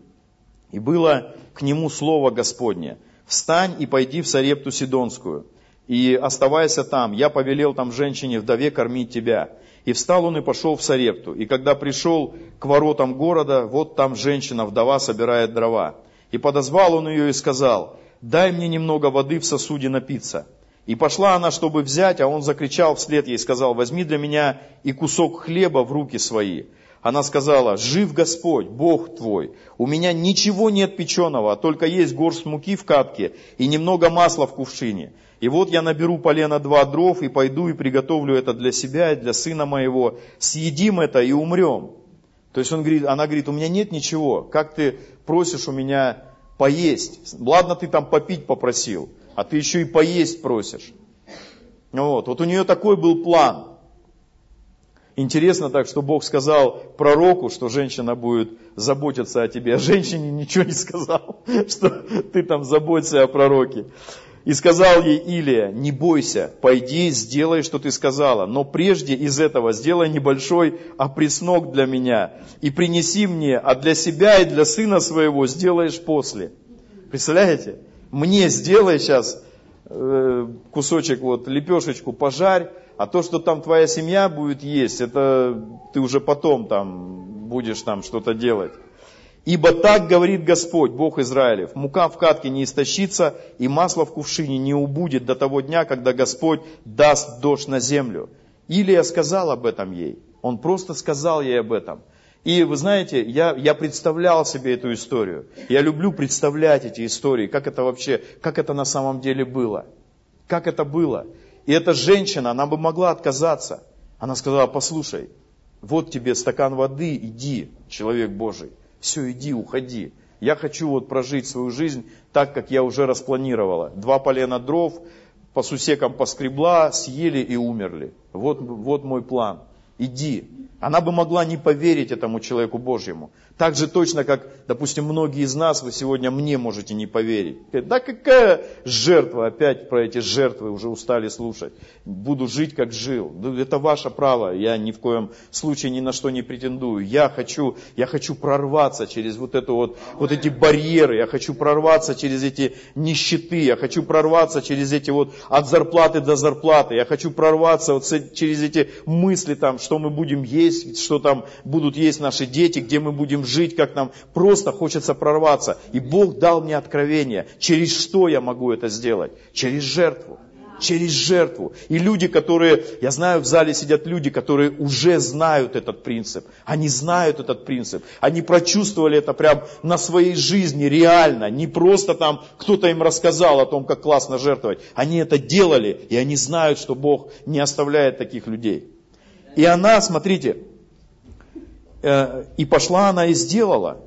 A: И было к нему слово Господне, встань и пойди в Сарепту Сидонскую, и оставайся там, я повелел там женщине вдове кормить тебя. И встал он и пошел в Сарепту. И когда пришел к воротам города, вот там женщина, вдова, собирает дрова. И подозвал он ее и сказал, дай мне немного воды в сосуде напиться. И пошла она, чтобы взять, а он закричал вслед ей, сказал, возьми для меня и кусок хлеба в руки свои. Она сказала, жив Господь, Бог твой, у меня ничего нет печеного, а только есть горсть муки в катке и немного масла в кувшине. И вот я наберу полено два дров и пойду и приготовлю это для себя и для сына моего. Съедим это и умрем. То есть он говорит, она говорит, у меня нет ничего. Как ты просишь у меня поесть? Ладно, ты там попить попросил, а ты еще и поесть просишь. Вот, вот у нее такой был план. Интересно так, что Бог сказал пророку, что женщина будет заботиться о тебе, а женщине ничего не сказал, [laughs] что ты там заботься о пророке. И сказал ей Илия, не бойся, пойди, сделай, что ты сказала, но прежде из этого сделай небольшой опреснок для меня и принеси мне, а для себя и для сына своего сделаешь после. Представляете? Мне сделай сейчас э, кусочек, вот, лепешечку пожарь, а то, что там твоя семья будет есть, это ты уже потом там будешь там что-то делать. Ибо так говорит Господь, Бог Израилев, мука в катке не истощится, и масло в кувшине не убудет до того дня, когда Господь даст дождь на землю. Илия сказал об этом ей. Он просто сказал ей об этом. И вы знаете, я, я представлял себе эту историю. Я люблю представлять эти истории, как это вообще, как это на самом деле было. Как это было. И эта женщина, она бы могла отказаться. Она сказала, послушай, вот тебе стакан воды, иди, человек Божий. Все, иди, уходи. Я хочу вот прожить свою жизнь так, как я уже распланировала. Два полена дров, по сусекам поскребла, съели и умерли. Вот, вот мой план. Иди. Она бы могла не поверить этому человеку Божьему. Так же точно, как, допустим, многие из нас, вы сегодня мне можете не поверить. Да какая жертва, опять про эти жертвы уже устали слушать. Буду жить, как жил. Это ваше право, я ни в коем случае ни на что не претендую. Я хочу, я хочу прорваться через вот, это вот, вот эти барьеры, я хочу прорваться через эти нищеты, я хочу прорваться через эти вот от зарплаты до зарплаты, я хочу прорваться вот через эти мысли там, что мы будем есть, что там будут есть наши дети, где мы будем жить, как нам просто хочется прорваться. И Бог дал мне откровение, через что я могу это сделать? Через жертву. Через жертву. И люди, которые, я знаю, в зале сидят люди, которые уже знают этот принцип. Они знают этот принцип. Они прочувствовали это прям на своей жизни, реально. Не просто там кто-то им рассказал о том, как классно жертвовать. Они это делали, и они знают, что Бог не оставляет таких людей. И она, смотрите, Э, и пошла она и сделала,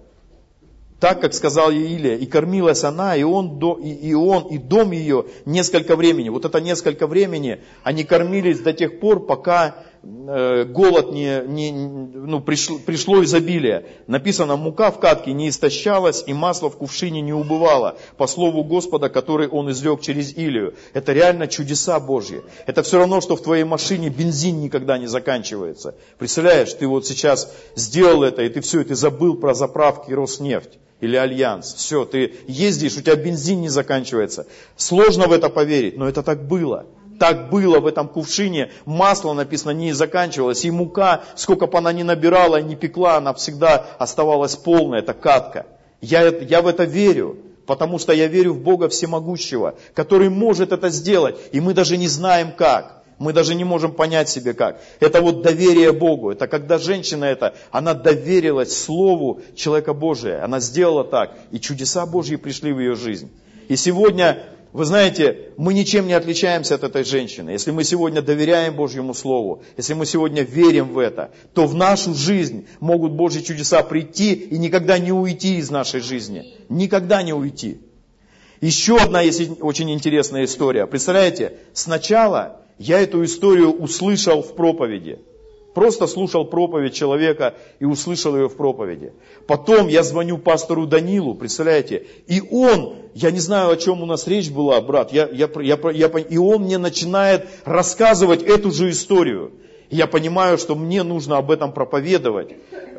A: так, как сказал ей Илия, и кормилась она, и он, и он, и дом ее несколько времени. Вот это несколько времени они кормились до тех пор, пока голод не, не, ну, пришло, пришло изобилие. Написано, мука в катке не истощалась, и масло в кувшине не убывало, по слову Господа, который он излег через Илию. Это реально чудеса Божьи. Это все равно, что в твоей машине бензин никогда не заканчивается. Представляешь, ты вот сейчас сделал это, и ты все, и ты забыл про заправки Роснефть или Альянс. Все, ты ездишь, у тебя бензин не заканчивается. Сложно в это поверить, но это так было. Так было в этом кувшине. Масло, написано, не заканчивалось. И мука, сколько бы она ни набирала, ни пекла, она всегда оставалась полная. Это катка. Я, я в это верю. Потому что я верю в Бога Всемогущего, который может это сделать. И мы даже не знаем как. Мы даже не можем понять себе как. Это вот доверие Богу. Это когда женщина это, она доверилась Слову человека Божия. Она сделала так. И чудеса Божьи пришли в ее жизнь. И сегодня вы знаете, мы ничем не отличаемся от этой женщины. Если мы сегодня доверяем Божьему Слову, если мы сегодня верим в это, то в нашу жизнь могут Божьи чудеса прийти и никогда не уйти из нашей жизни. Никогда не уйти. Еще одна есть очень интересная история. Представляете, сначала я эту историю услышал в проповеди. Просто слушал проповедь человека и услышал ее в проповеди. Потом я звоню пастору Данилу, представляете, и он, я не знаю, о чем у нас речь была, брат, я, я, я, я, и он мне начинает рассказывать эту же историю. Я понимаю, что мне нужно об этом проповедовать.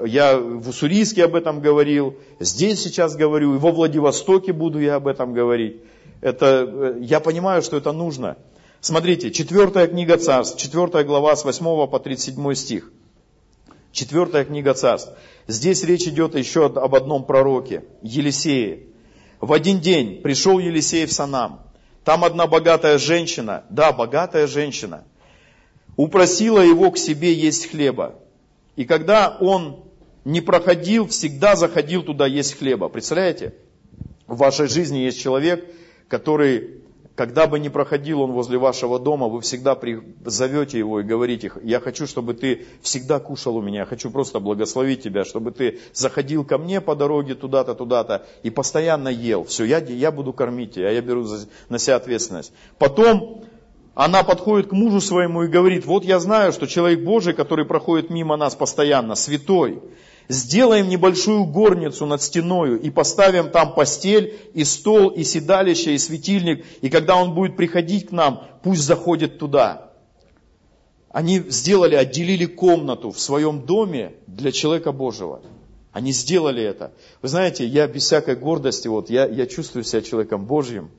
A: Я в Уссурийске об этом говорил, здесь сейчас говорю, и во Владивостоке буду я об этом говорить. Это, э, я понимаю, что это нужно. Смотрите, четвертая книга царств, четвертая глава с 8 по 37 стих. Четвертая книга царств. Здесь речь идет еще об одном пророке, Елисее. В один день пришел Елисей в Санам. Там одна богатая женщина, да, богатая женщина, упросила его к себе есть хлеба. И когда он не проходил, всегда заходил туда есть хлеба. Представляете? В вашей жизни есть человек, который когда бы ни проходил он возле вашего дома, вы всегда зовете его и говорите, я хочу, чтобы ты всегда кушал у меня, я хочу просто благословить тебя, чтобы ты заходил ко мне по дороге туда-то, туда-то и постоянно ел. Все, я, я буду кормить тебя, я беру на себя ответственность. Потом она подходит к мужу своему и говорит, вот я знаю, что человек Божий, который проходит мимо нас постоянно, святой, Сделаем небольшую горницу над стеною и поставим там постель, и стол, и седалище, и светильник, и когда он будет приходить к нам, пусть заходит туда. Они сделали, отделили комнату в своем доме для человека Божьего. Они сделали это. Вы знаете, я без всякой гордости, вот я, я чувствую себя человеком Божьим.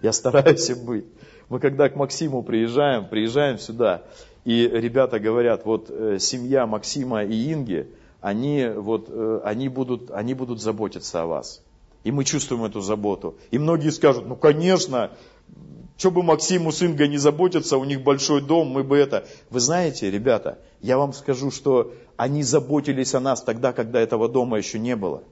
A: Я стараюсь им быть. Мы когда к Максиму приезжаем, приезжаем сюда, и ребята говорят, вот э, семья Максима и Инги, они, вот, э, они, будут, они будут заботиться о вас. И мы чувствуем эту заботу. И многие скажут, ну конечно, что бы Максиму с Ингой не заботиться, у них большой дом, мы бы это... Вы знаете, ребята, я вам скажу, что они заботились о нас тогда, когда этого дома еще не было.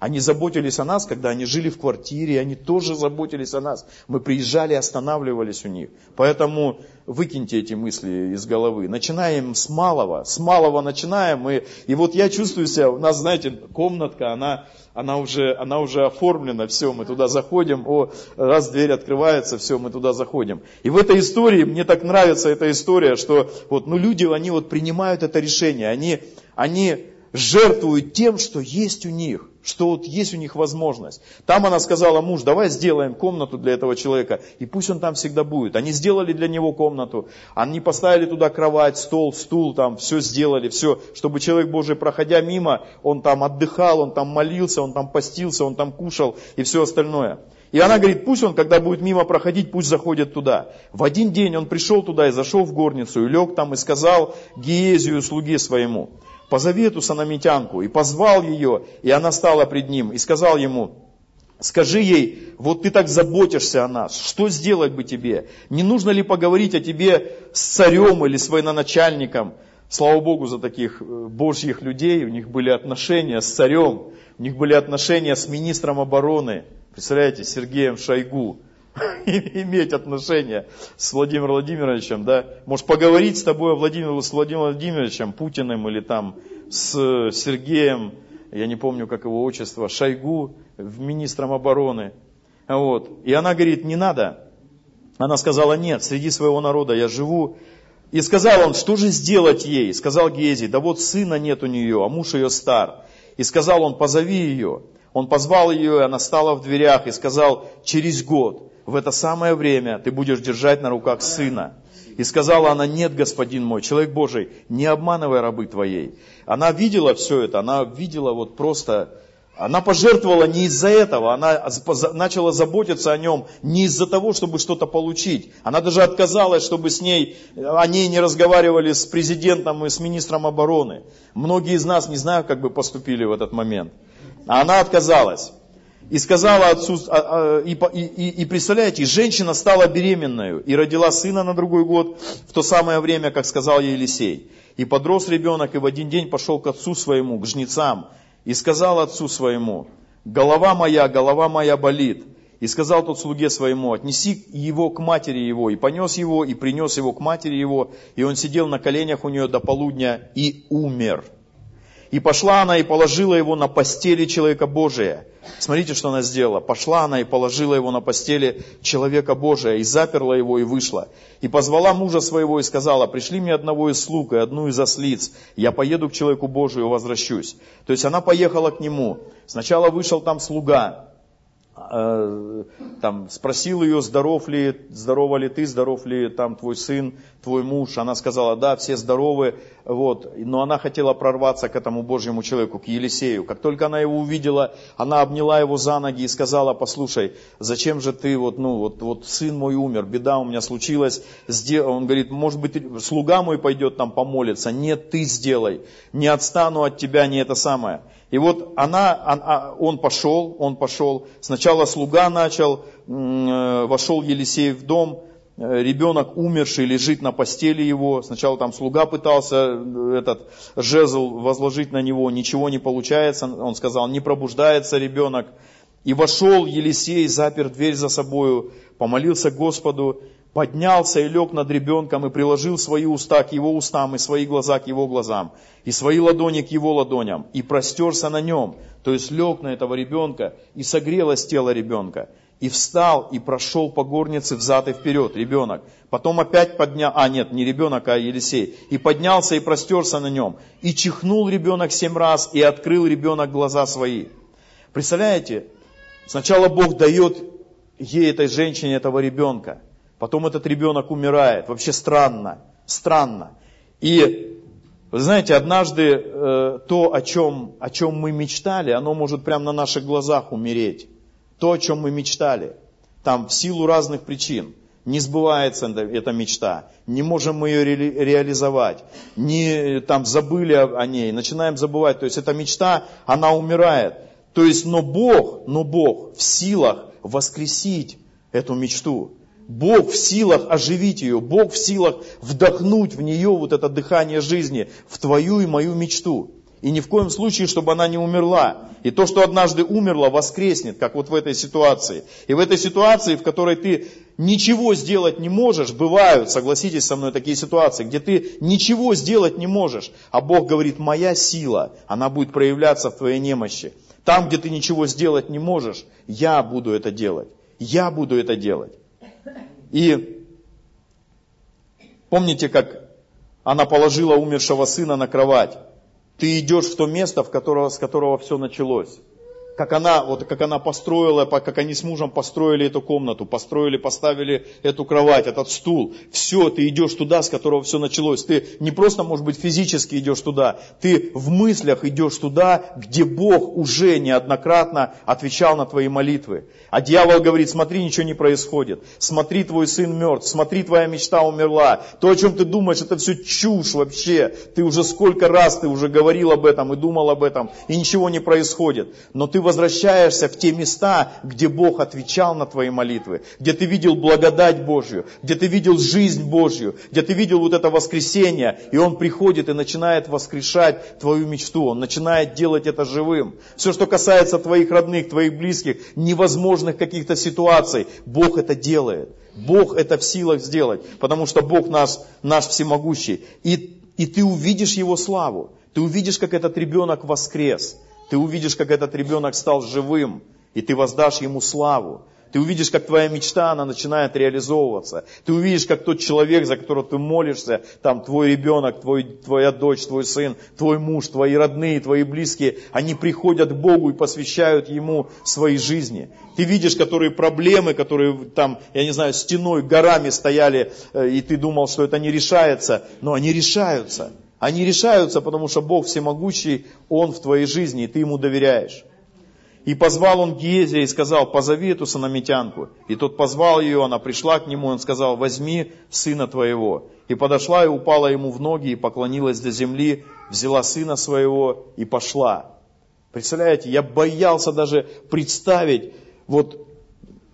A: Они заботились о нас, когда они жили в квартире, они тоже заботились о нас. Мы приезжали, останавливались у них. Поэтому выкиньте эти мысли из головы. Начинаем с малого, с малого начинаем. И, и вот я чувствую себя, у нас, знаете, комнатка, она, она, уже, она уже оформлена, все, мы туда заходим, о, раз дверь открывается, все, мы туда заходим. И в этой истории, мне так нравится эта история, что вот, ну, люди, они вот принимают это решение, они, они жертвуют тем, что есть у них что вот есть у них возможность. Там она сказала, муж, давай сделаем комнату для этого человека, и пусть он там всегда будет. Они сделали для него комнату, они поставили туда кровать, стол, стул, там все сделали, все, чтобы человек Божий, проходя мимо, он там отдыхал, он там молился, он там постился, он там кушал и все остальное. И она говорит, пусть он, когда будет мимо проходить, пусть заходит туда. В один день он пришел туда и зашел в горницу, и лег там и сказал Гиезию, слуге своему, позови эту санамитянку. И позвал ее, и она стала пред ним, и сказал ему, скажи ей, вот ты так заботишься о нас, что сделать бы тебе? Не нужно ли поговорить о тебе с царем или с военачальником? Слава Богу за таких э, божьих людей, у них были отношения с царем, у них были отношения с министром обороны. Представляете, Сергеем Шойгу [laughs] иметь отношения с Владимиром Владимировичем, да, может поговорить с тобой о Владимире, с Владимиром Владимировичем Путиным или там с Сергеем, я не помню, как его отчество, Шойгу, министром обороны. Вот. И она говорит, не надо. Она сказала, нет, среди своего народа я живу. И сказал он, что же сделать ей? Сказал Гези, да вот сына нет у нее, а муж ее стар. И сказал он, позови ее. Он позвал ее, и она стала в дверях и сказал, через год в это самое время ты будешь держать на руках сына. И сказала она, нет, господин мой, человек Божий, не обманывай рабы твоей. Она видела все это, она видела вот просто, она пожертвовала не из-за этого, она начала заботиться о нем не из-за того, чтобы что-то получить. Она даже отказалась, чтобы с ней, о ней не разговаривали с президентом и с министром обороны. Многие из нас не знаю, как бы поступили в этот момент. А она отказалась. И сказала отцу, а, а, и, и, и представляете, женщина стала беременной и родила сына на другой год в то самое время, как сказал ей Елисей. И подрос ребенок, и в один день пошел к отцу своему, к жнецам, и сказал отцу своему, голова моя, голова моя болит. И сказал тот слуге своему, отнеси его к матери его. И понес его, и принес его к матери его. И он сидел на коленях у нее до полудня и умер. И пошла она и положила его на постели человека Божия. Смотрите, что она сделала. Пошла она и положила его на постели человека Божия, и заперла его, и вышла. И позвала мужа своего и сказала, пришли мне одного из слуг и одну из ослиц, я поеду к человеку Божию и возвращусь. То есть она поехала к нему. Сначала вышел там слуга, там, спросил ее, здоров ли, здорова ли ты, здоров ли там твой сын, твой муж. Она сказала, да, все здоровы. Вот. Но она хотела прорваться к этому Божьему человеку, к Елисею. Как только она его увидела, она обняла его за ноги и сказала, послушай, зачем же ты, вот, ну, вот, вот сын мой умер, беда у меня случилась. Он говорит, может быть, слуга мой пойдет там помолиться. Нет, ты сделай. Не отстану от тебя, не это самое. И вот она, а, он пошел, он пошел. Сначала слуга начал, э, вошел Елисей в дом, э, ребенок умерший лежит на постели его. Сначала там слуга пытался э, этот жезл возложить на него, ничего не получается. Он сказал, не пробуждается ребенок. И вошел Елисей, запер дверь за собою, помолился Господу, поднялся и лег над ребенком и приложил свои уста к его устам и свои глаза к его глазам, и свои ладони к его ладоням, и простерся на нем, то есть лег на этого ребенка, и согрелось тело ребенка, и встал, и прошел по горнице взад и вперед, ребенок. Потом опять поднял, а нет, не ребенок, а Елисей, и поднялся и простерся на нем, и чихнул ребенок семь раз, и открыл ребенок глаза свои. Представляете, сначала Бог дает ей, этой женщине, этого ребенка – Потом этот ребенок умирает. Вообще странно, странно. И вы знаете, однажды э, то, о чем, о чем мы мечтали, оно может прямо на наших глазах умереть. То, о чем мы мечтали. Там в силу разных причин. Не сбывается эта мечта. Не можем мы ее ре, реализовать. Не там забыли о, ней. Начинаем забывать. То есть эта мечта, она умирает. То есть, но Бог, но Бог в силах воскресить эту мечту. Бог в силах оживить ее, Бог в силах вдохнуть в нее вот это дыхание жизни, в твою и мою мечту. И ни в коем случае, чтобы она не умерла. И то, что однажды умерло, воскреснет, как вот в этой ситуации. И в этой ситуации, в которой ты ничего сделать не можешь, бывают, согласитесь со мной, такие ситуации, где ты ничего сделать не можешь, а Бог говорит, моя сила, она будет проявляться в твоей немощи. Там, где ты ничего сделать не можешь, я буду это делать. Я буду это делать. И помните, как она положила умершего сына на кровать? Ты идешь в то место, в которого, с которого все началось как она, вот как она построила, как они с мужем построили эту комнату, построили, поставили эту кровать, этот стул. Все, ты идешь туда, с которого все началось. Ты не просто, может быть, физически идешь туда, ты в мыслях идешь туда, где Бог уже неоднократно отвечал на твои молитвы. А дьявол говорит, смотри, ничего не происходит. Смотри, твой сын мертв, смотри, твоя мечта умерла. То, о чем ты думаешь, это все чушь вообще. Ты уже сколько раз ты уже говорил об этом и думал об этом, и ничего не происходит. Но ты возвращаешься в те места, где Бог отвечал на твои молитвы, где ты видел благодать Божью, где ты видел жизнь Божью, где ты видел вот это воскресение, и Он приходит и начинает воскрешать твою мечту, Он начинает делать это живым. Все, что касается твоих родных, твоих близких, невозможных каких-то ситуаций, Бог это делает. Бог это в силах сделать, потому что Бог наш, наш всемогущий. И, и ты увидишь Его славу. Ты увидишь, как этот ребенок воскрес. Ты увидишь, как этот ребенок стал живым, и ты воздашь ему славу. Ты увидишь, как твоя мечта, она начинает реализовываться. Ты увидишь, как тот человек, за которого ты молишься, там твой ребенок, твой, твоя дочь, твой сын, твой муж, твои родные, твои близкие, они приходят к Богу и посвящают Ему свои жизни. Ты видишь, которые проблемы, которые там, я не знаю, стеной, горами стояли, э, и ты думал, что это не решается, но они решаются. Они решаются, потому что Бог всемогущий, Он в твоей жизни, и ты Ему доверяешь. И позвал он Гезия и сказал, позови эту санамитянку. И тот позвал ее, она пришла к нему, он сказал, возьми сына твоего. И подошла и упала ему в ноги и поклонилась до земли, взяла сына своего и пошла. Представляете, я боялся даже представить, вот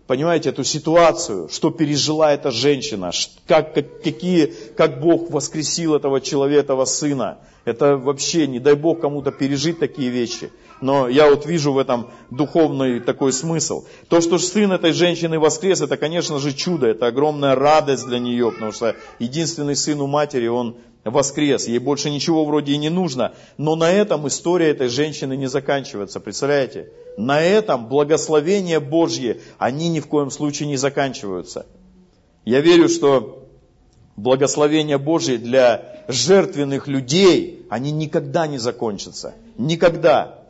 A: понимаете, эту ситуацию, что пережила эта женщина, как, как, какие, как Бог воскресил этого человека, этого сына. Это вообще, не дай Бог кому-то пережить такие вещи. Но я вот вижу в этом духовный такой смысл. То, что сын этой женщины воскрес, это, конечно же, чудо, это огромная радость для нее, потому что единственный сын у матери, он воскрес, ей больше ничего вроде и не нужно. Но на этом история этой женщины не заканчивается, представляете? На этом благословения Божьи, они ни в коем случае не заканчиваются. Я верю, что благословения Божьи для жертвенных людей, они никогда не закончатся. Никогда.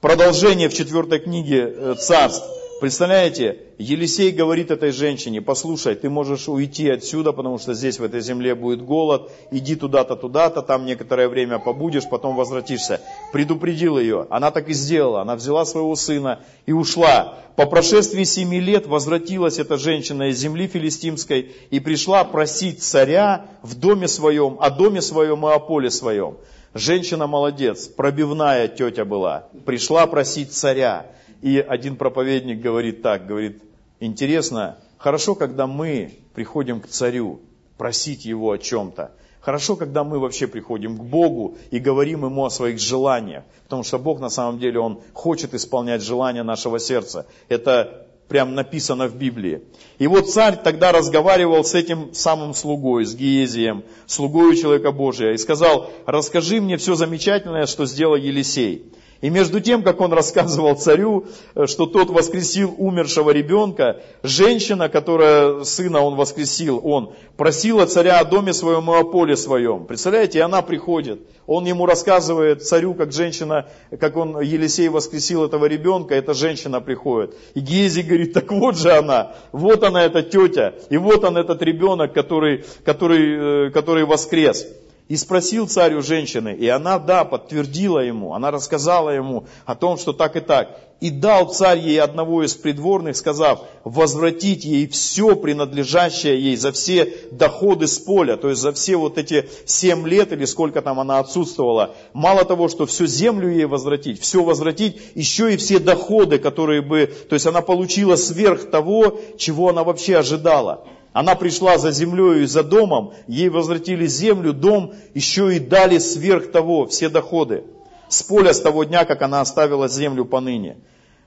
A: Продолжение в четвертой книге э, царств. Представляете, Елисей говорит этой женщине, послушай, ты можешь уйти отсюда, потому что здесь в этой земле будет голод, иди туда-то, туда-то, там некоторое время побудешь, потом возвратишься. Предупредил ее, она так и сделала, она взяла своего сына и ушла. По прошествии семи лет возвратилась эта женщина из земли филистимской и пришла просить царя в доме своем, о доме своем и о поле своем. Женщина молодец, пробивная тетя была, пришла просить царя. И один проповедник говорит так, говорит, интересно, хорошо, когда мы приходим к царю, просить его о чем-то. Хорошо, когда мы вообще приходим к Богу и говорим Ему о своих желаниях, потому что Бог на самом деле, Он хочет исполнять желания нашего сердца. Это прям написано в Библии. И вот царь тогда разговаривал с этим самым слугой, с Гиезием, слугою человека Божия, и сказал, расскажи мне все замечательное, что сделал Елисей. И между тем, как он рассказывал царю, э, что тот воскресил умершего ребенка, женщина, которая сына он воскресил, он просила царя о доме своем и о поле своем. Представляете, и она приходит. Он ему рассказывает царю, как женщина, как он, Елисей воскресил этого ребенка, эта женщина приходит. И Гези говорит, так вот же она, вот она эта тетя, и вот он этот ребенок, который, который, э, который воскрес. И спросил царь у женщины, и она, да, подтвердила ему, она рассказала ему о том, что так и так. И дал царь ей одного из придворных, сказав, возвратить ей все принадлежащее ей за все доходы с поля, то есть за все вот эти семь лет или сколько там она отсутствовала. Мало того, что всю землю ей возвратить, все возвратить, еще и все доходы, которые бы, то есть она получила сверх того, чего она вообще ожидала. Она пришла за землей и за домом, ей возвратили землю, дом, еще и дали сверх того все доходы. С поля с того дня, как она оставила землю поныне.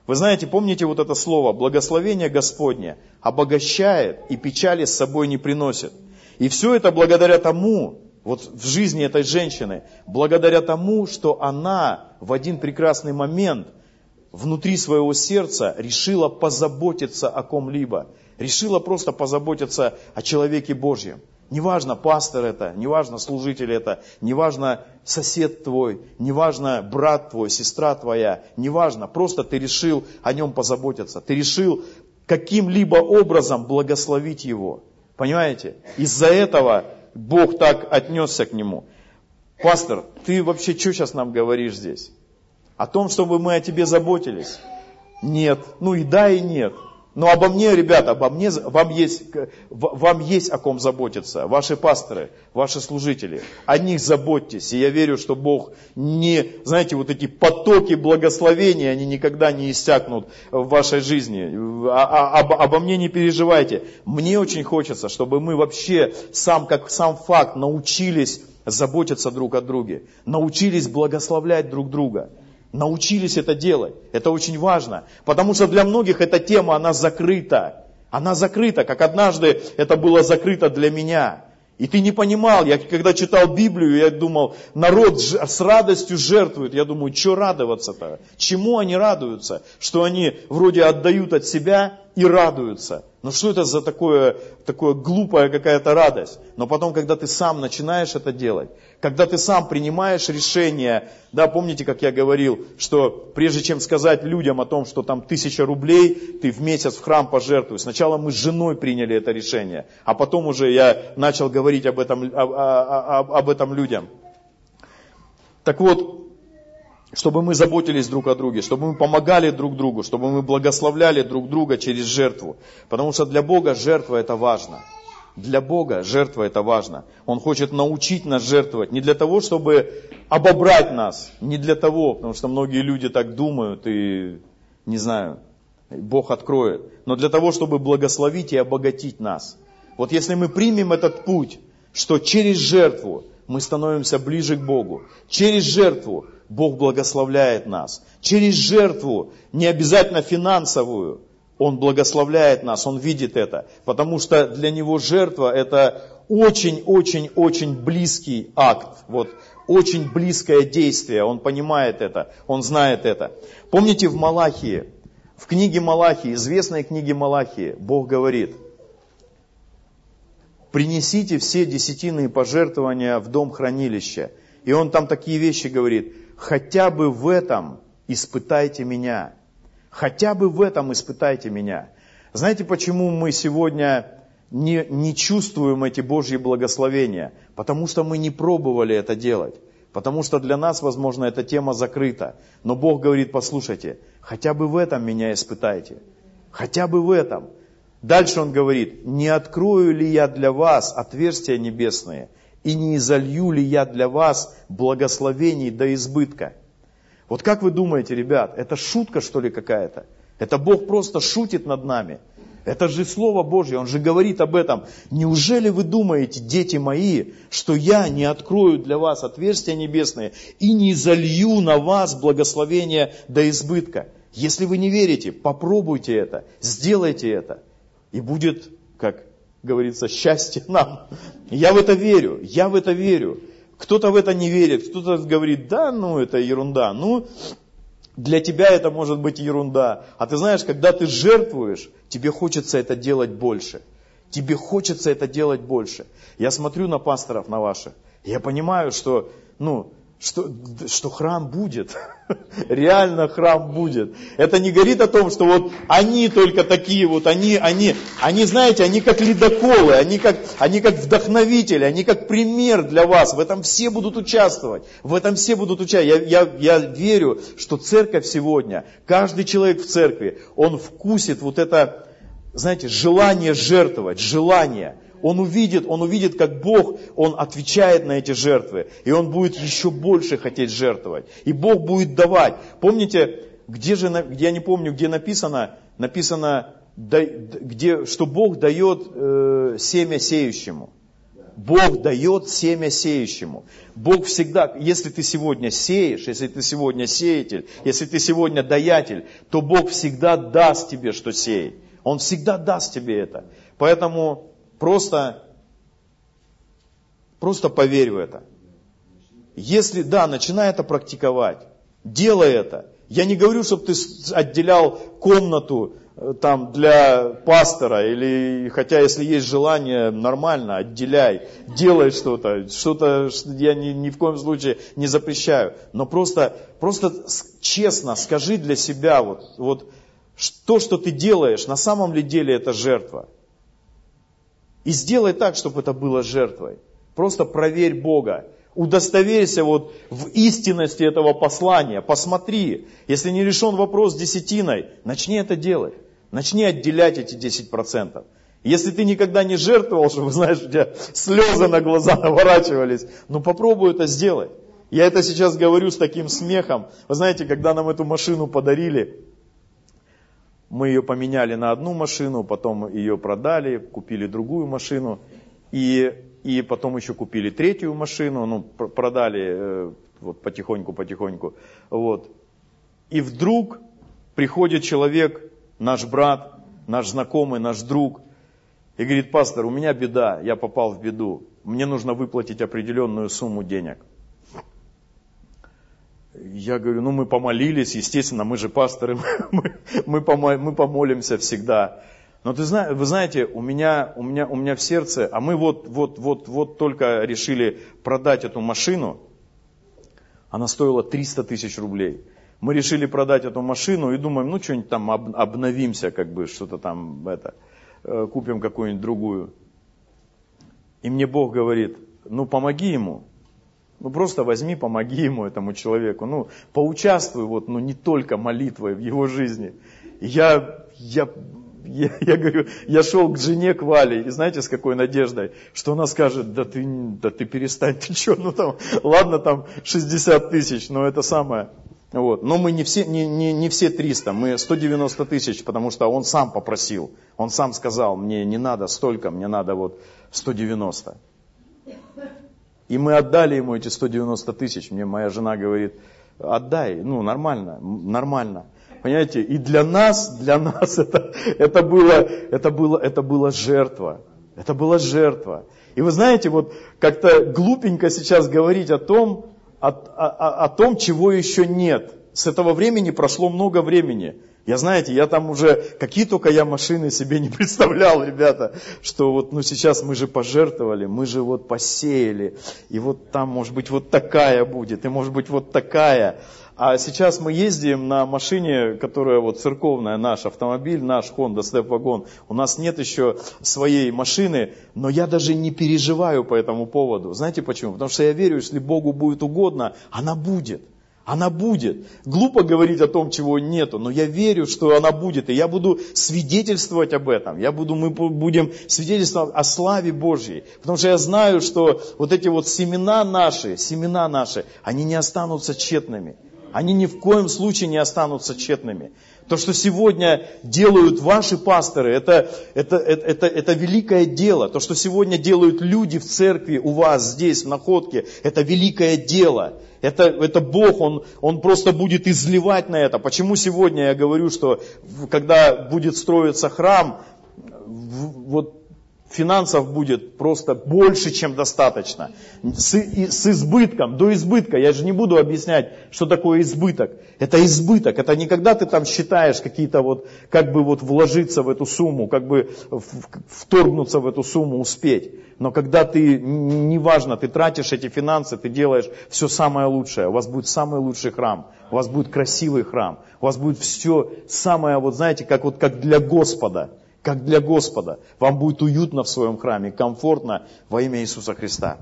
A: Вы знаете, помните вот это слово, благословение Господне обогащает и печали с собой не приносит. И все это благодаря тому, вот в жизни этой женщины, благодаря тому, что она в один прекрасный момент внутри своего сердца решила позаботиться о ком-либо решила просто позаботиться о человеке Божьем. Неважно, пастор это, неважно, служитель это, неважно, сосед твой, неважно, брат твой, сестра твоя, неважно, просто ты решил о нем позаботиться. Ты решил каким-либо образом благословить его. Понимаете? Из-за этого Бог так отнесся к нему. Пастор, ты вообще что сейчас нам говоришь здесь? О том, чтобы мы о тебе заботились? Нет. Ну и да, и нет. Но обо мне, ребята, обо мне, вам есть, вам есть о ком заботиться. Ваши пасторы, ваши служители. О них заботьтесь. И я верю, что Бог не, знаете, вот эти потоки благословения, они никогда не иссякнут в вашей жизни. А, а, об, обо мне не переживайте. Мне очень хочется, чтобы мы вообще, сам, как сам факт, научились заботиться друг о друге. Научились благословлять друг друга научились это делать. Это очень важно, потому что для многих эта тема, она закрыта. Она закрыта, как однажды это было закрыто для меня. И ты не понимал, я когда читал Библию, я думал, народ с радостью жертвует. Я думаю, что радоваться-то? Чему они радуются? Что они вроде отдают от себя и радуются. Но что это за такое, такое глупая какая-то радость? Но потом, когда ты сам начинаешь это делать, когда ты сам принимаешь решение, да, помните, как я говорил, что прежде чем сказать людям о том, что там тысяча рублей, ты в месяц в храм пожертвуешь. Сначала мы с женой приняли это решение, а потом уже я начал говорить об этом, об, об, об этом людям. Так вот, чтобы мы заботились друг о друге, чтобы мы помогали друг другу, чтобы мы благословляли друг друга через жертву. Потому что для Бога жертва это важно. Для Бога жертва это важно. Он хочет научить нас жертвовать. Не для того, чтобы обобрать нас. Не для того, потому что многие люди так думают и, не знаю, Бог откроет. Но для того, чтобы благословить и обогатить нас. Вот если мы примем этот путь, что через жертву мы становимся ближе к Богу. Через жертву Бог благословляет нас. Через жертву, не обязательно финансовую, Он благословляет нас, Он видит это. Потому что для Него жертва это очень-очень-очень близкий акт. Вот, очень близкое действие. Он понимает это, Он знает это. Помните в Малахии, в книге Малахии, известной книге Малахии, Бог говорит – принесите все десятинные пожертвования в дом хранилища. И он там такие вещи говорит, хотя бы в этом испытайте меня. Хотя бы в этом испытайте меня. Знаете, почему мы сегодня не, не чувствуем эти Божьи благословения? Потому что мы не пробовали это делать. Потому что для нас, возможно, эта тема закрыта. Но Бог говорит, послушайте, хотя бы в этом меня испытайте. Хотя бы в этом. Дальше он говорит, не открою ли я для вас отверстия небесные, и не изолью ли я для вас благословений до избытка. Вот как вы думаете, ребят, это шутка что ли какая-то? Это Бог просто шутит над нами. Это же Слово Божье, Он же говорит об этом. Неужели вы думаете, дети мои, что я не открою для вас отверстия небесные и не залью на вас благословение до избытка? Если вы не верите, попробуйте это, сделайте это. И будет, как говорится, счастье нам. Я в это верю, я в это верю. Кто-то в это не верит, кто-то говорит, да, ну это ерунда. Ну, для тебя это может быть ерунда. А ты знаешь, когда ты жертвуешь, тебе хочется это делать больше. Тебе хочется это делать больше. Я смотрю на пасторов, на ваших, я понимаю, что, ну, что, что храм будет. [laughs] Реально храм будет. Это не говорит о том, что вот они только такие вот, они, они, они, знаете, они как ледоколы, они как, они как вдохновители, они как пример для вас. В этом все будут участвовать. В этом все будут участвовать. Я, я, я верю, что церковь сегодня, каждый человек в церкви, он вкусит вот это, знаете, желание жертвовать, желание – он увидит, он увидит, как Бог, Он отвечает на эти жертвы. И Он будет еще больше хотеть жертвовать. И Бог будет давать. Помните, где же, я не помню, где написано, написано, где, что Бог дает э, семя сеющему. Бог дает семя сеющему. Бог всегда, если ты сегодня сеешь, если ты сегодня сеятель, если ты сегодня даятель, то Бог всегда даст тебе, что сеять. Он всегда даст тебе это. Поэтому Просто, просто поверь в это. Если, да, начинай это практиковать. Делай это. Я не говорю, чтобы ты отделял комнату э, там для пастора, или хотя если есть желание, нормально, отделяй, делай что-то, что-то я ни, ни в коем случае не запрещаю, но просто, просто честно скажи для себя, вот, вот то, что ты делаешь, на самом ли деле это жертва. И сделай так, чтобы это было жертвой. Просто проверь Бога. Удостоверься вот в истинности этого послания. Посмотри. Если не решен вопрос с десятиной, начни это делать. Начни отделять эти 10%. Если ты никогда не жертвовал, чтобы, знаешь, у тебя слезы на глаза [laughs] наворачивались, ну попробуй это сделать. Я это сейчас говорю с таким смехом. Вы знаете, когда нам эту машину подарили, мы ее поменяли на одну машину, потом ее продали, купили другую машину, и, и потом еще купили третью машину, ну, продали э, вот потихоньку-потихоньку. Вот. И вдруг приходит человек, наш брат, наш знакомый, наш друг, и говорит, пастор, у меня беда, я попал в беду, мне нужно выплатить определенную сумму денег. Я говорю, ну мы помолились, естественно, мы же пасторы, [laughs] мы, мы, мы помолимся всегда. Но ты знаешь, вы знаете, у меня, у, меня, у меня в сердце, а мы вот, вот, вот, вот только решили продать эту машину, она стоила 300 тысяч рублей. Мы решили продать эту машину и думаем, ну что-нибудь там обновимся, как бы что-то там, это, э, купим какую-нибудь другую. И мне Бог говорит, ну помоги ему, ну просто возьми, помоги ему, этому человеку. Ну, поучаствуй вот, ну не только молитвой в его жизни. я, я, я, [laughs] я говорю, я шел к жене, к Вале, и знаете, с какой надеждой, что она скажет, да ты, да ты перестань, [laughs] ты что, ну там, ладно, там 60 тысяч, но это самое. Вот. Но мы не все, не, не, не все 300, мы 190 тысяч, потому что он сам попросил, он сам сказал, мне не надо столько, мне надо вот 190. И мы отдали ему эти 190 тысяч. Мне моя жена говорит, отдай, ну нормально, нормально. Понимаете, и для нас, для нас это, это, было, это, было, это была жертва. Это была жертва. И вы знаете, вот как-то глупенько сейчас говорить о том, о, о, о том, чего еще нет. С этого времени прошло много времени. Я, знаете, я там уже, какие только я машины себе не [laughs] представлял, ребята, что вот, ну сейчас мы же пожертвовали, мы же вот посеяли, и вот там, может быть, вот такая будет, и может быть, вот такая. А сейчас мы ездим на машине, которая вот церковная, наш автомобиль, наш Honda Step Wagon. У нас нет еще своей машины, но я даже не переживаю по этому поводу. Знаете почему? Потому что я верю, если Богу будет угодно, она будет. Она будет. Глупо говорить о том, чего нету, но я верю, что она будет. И я буду свидетельствовать об этом. Я буду, мы будем свидетельствовать о славе Божьей. Потому что я знаю, что вот эти вот семена наши, семена наши, они не останутся тщетными. Они ни в коем случае не останутся тщетными. То, что сегодня делают ваши пасторы, это, это, это, это, это великое дело. То, что сегодня делают люди в церкви у вас здесь, в находке, это великое дело. Это, это Бог, он, он просто будет изливать на это. Почему сегодня я говорю, что когда будет строиться храм, вот финансов будет просто больше, чем достаточно. С, и, с избытком, до избытка. Я же не буду объяснять, что такое избыток. Это избыток. Это не когда ты там считаешь какие-то вот, как бы вот вложиться в эту сумму, как бы вторгнуться в эту сумму, успеть. Но когда ты, неважно, ты тратишь эти финансы, ты делаешь все самое лучшее. У вас будет самый лучший храм. У вас будет красивый храм. У вас будет все самое, вот знаете, как, вот, как для Господа как для Господа. Вам будет уютно в своем храме, комфортно во имя Иисуса Христа.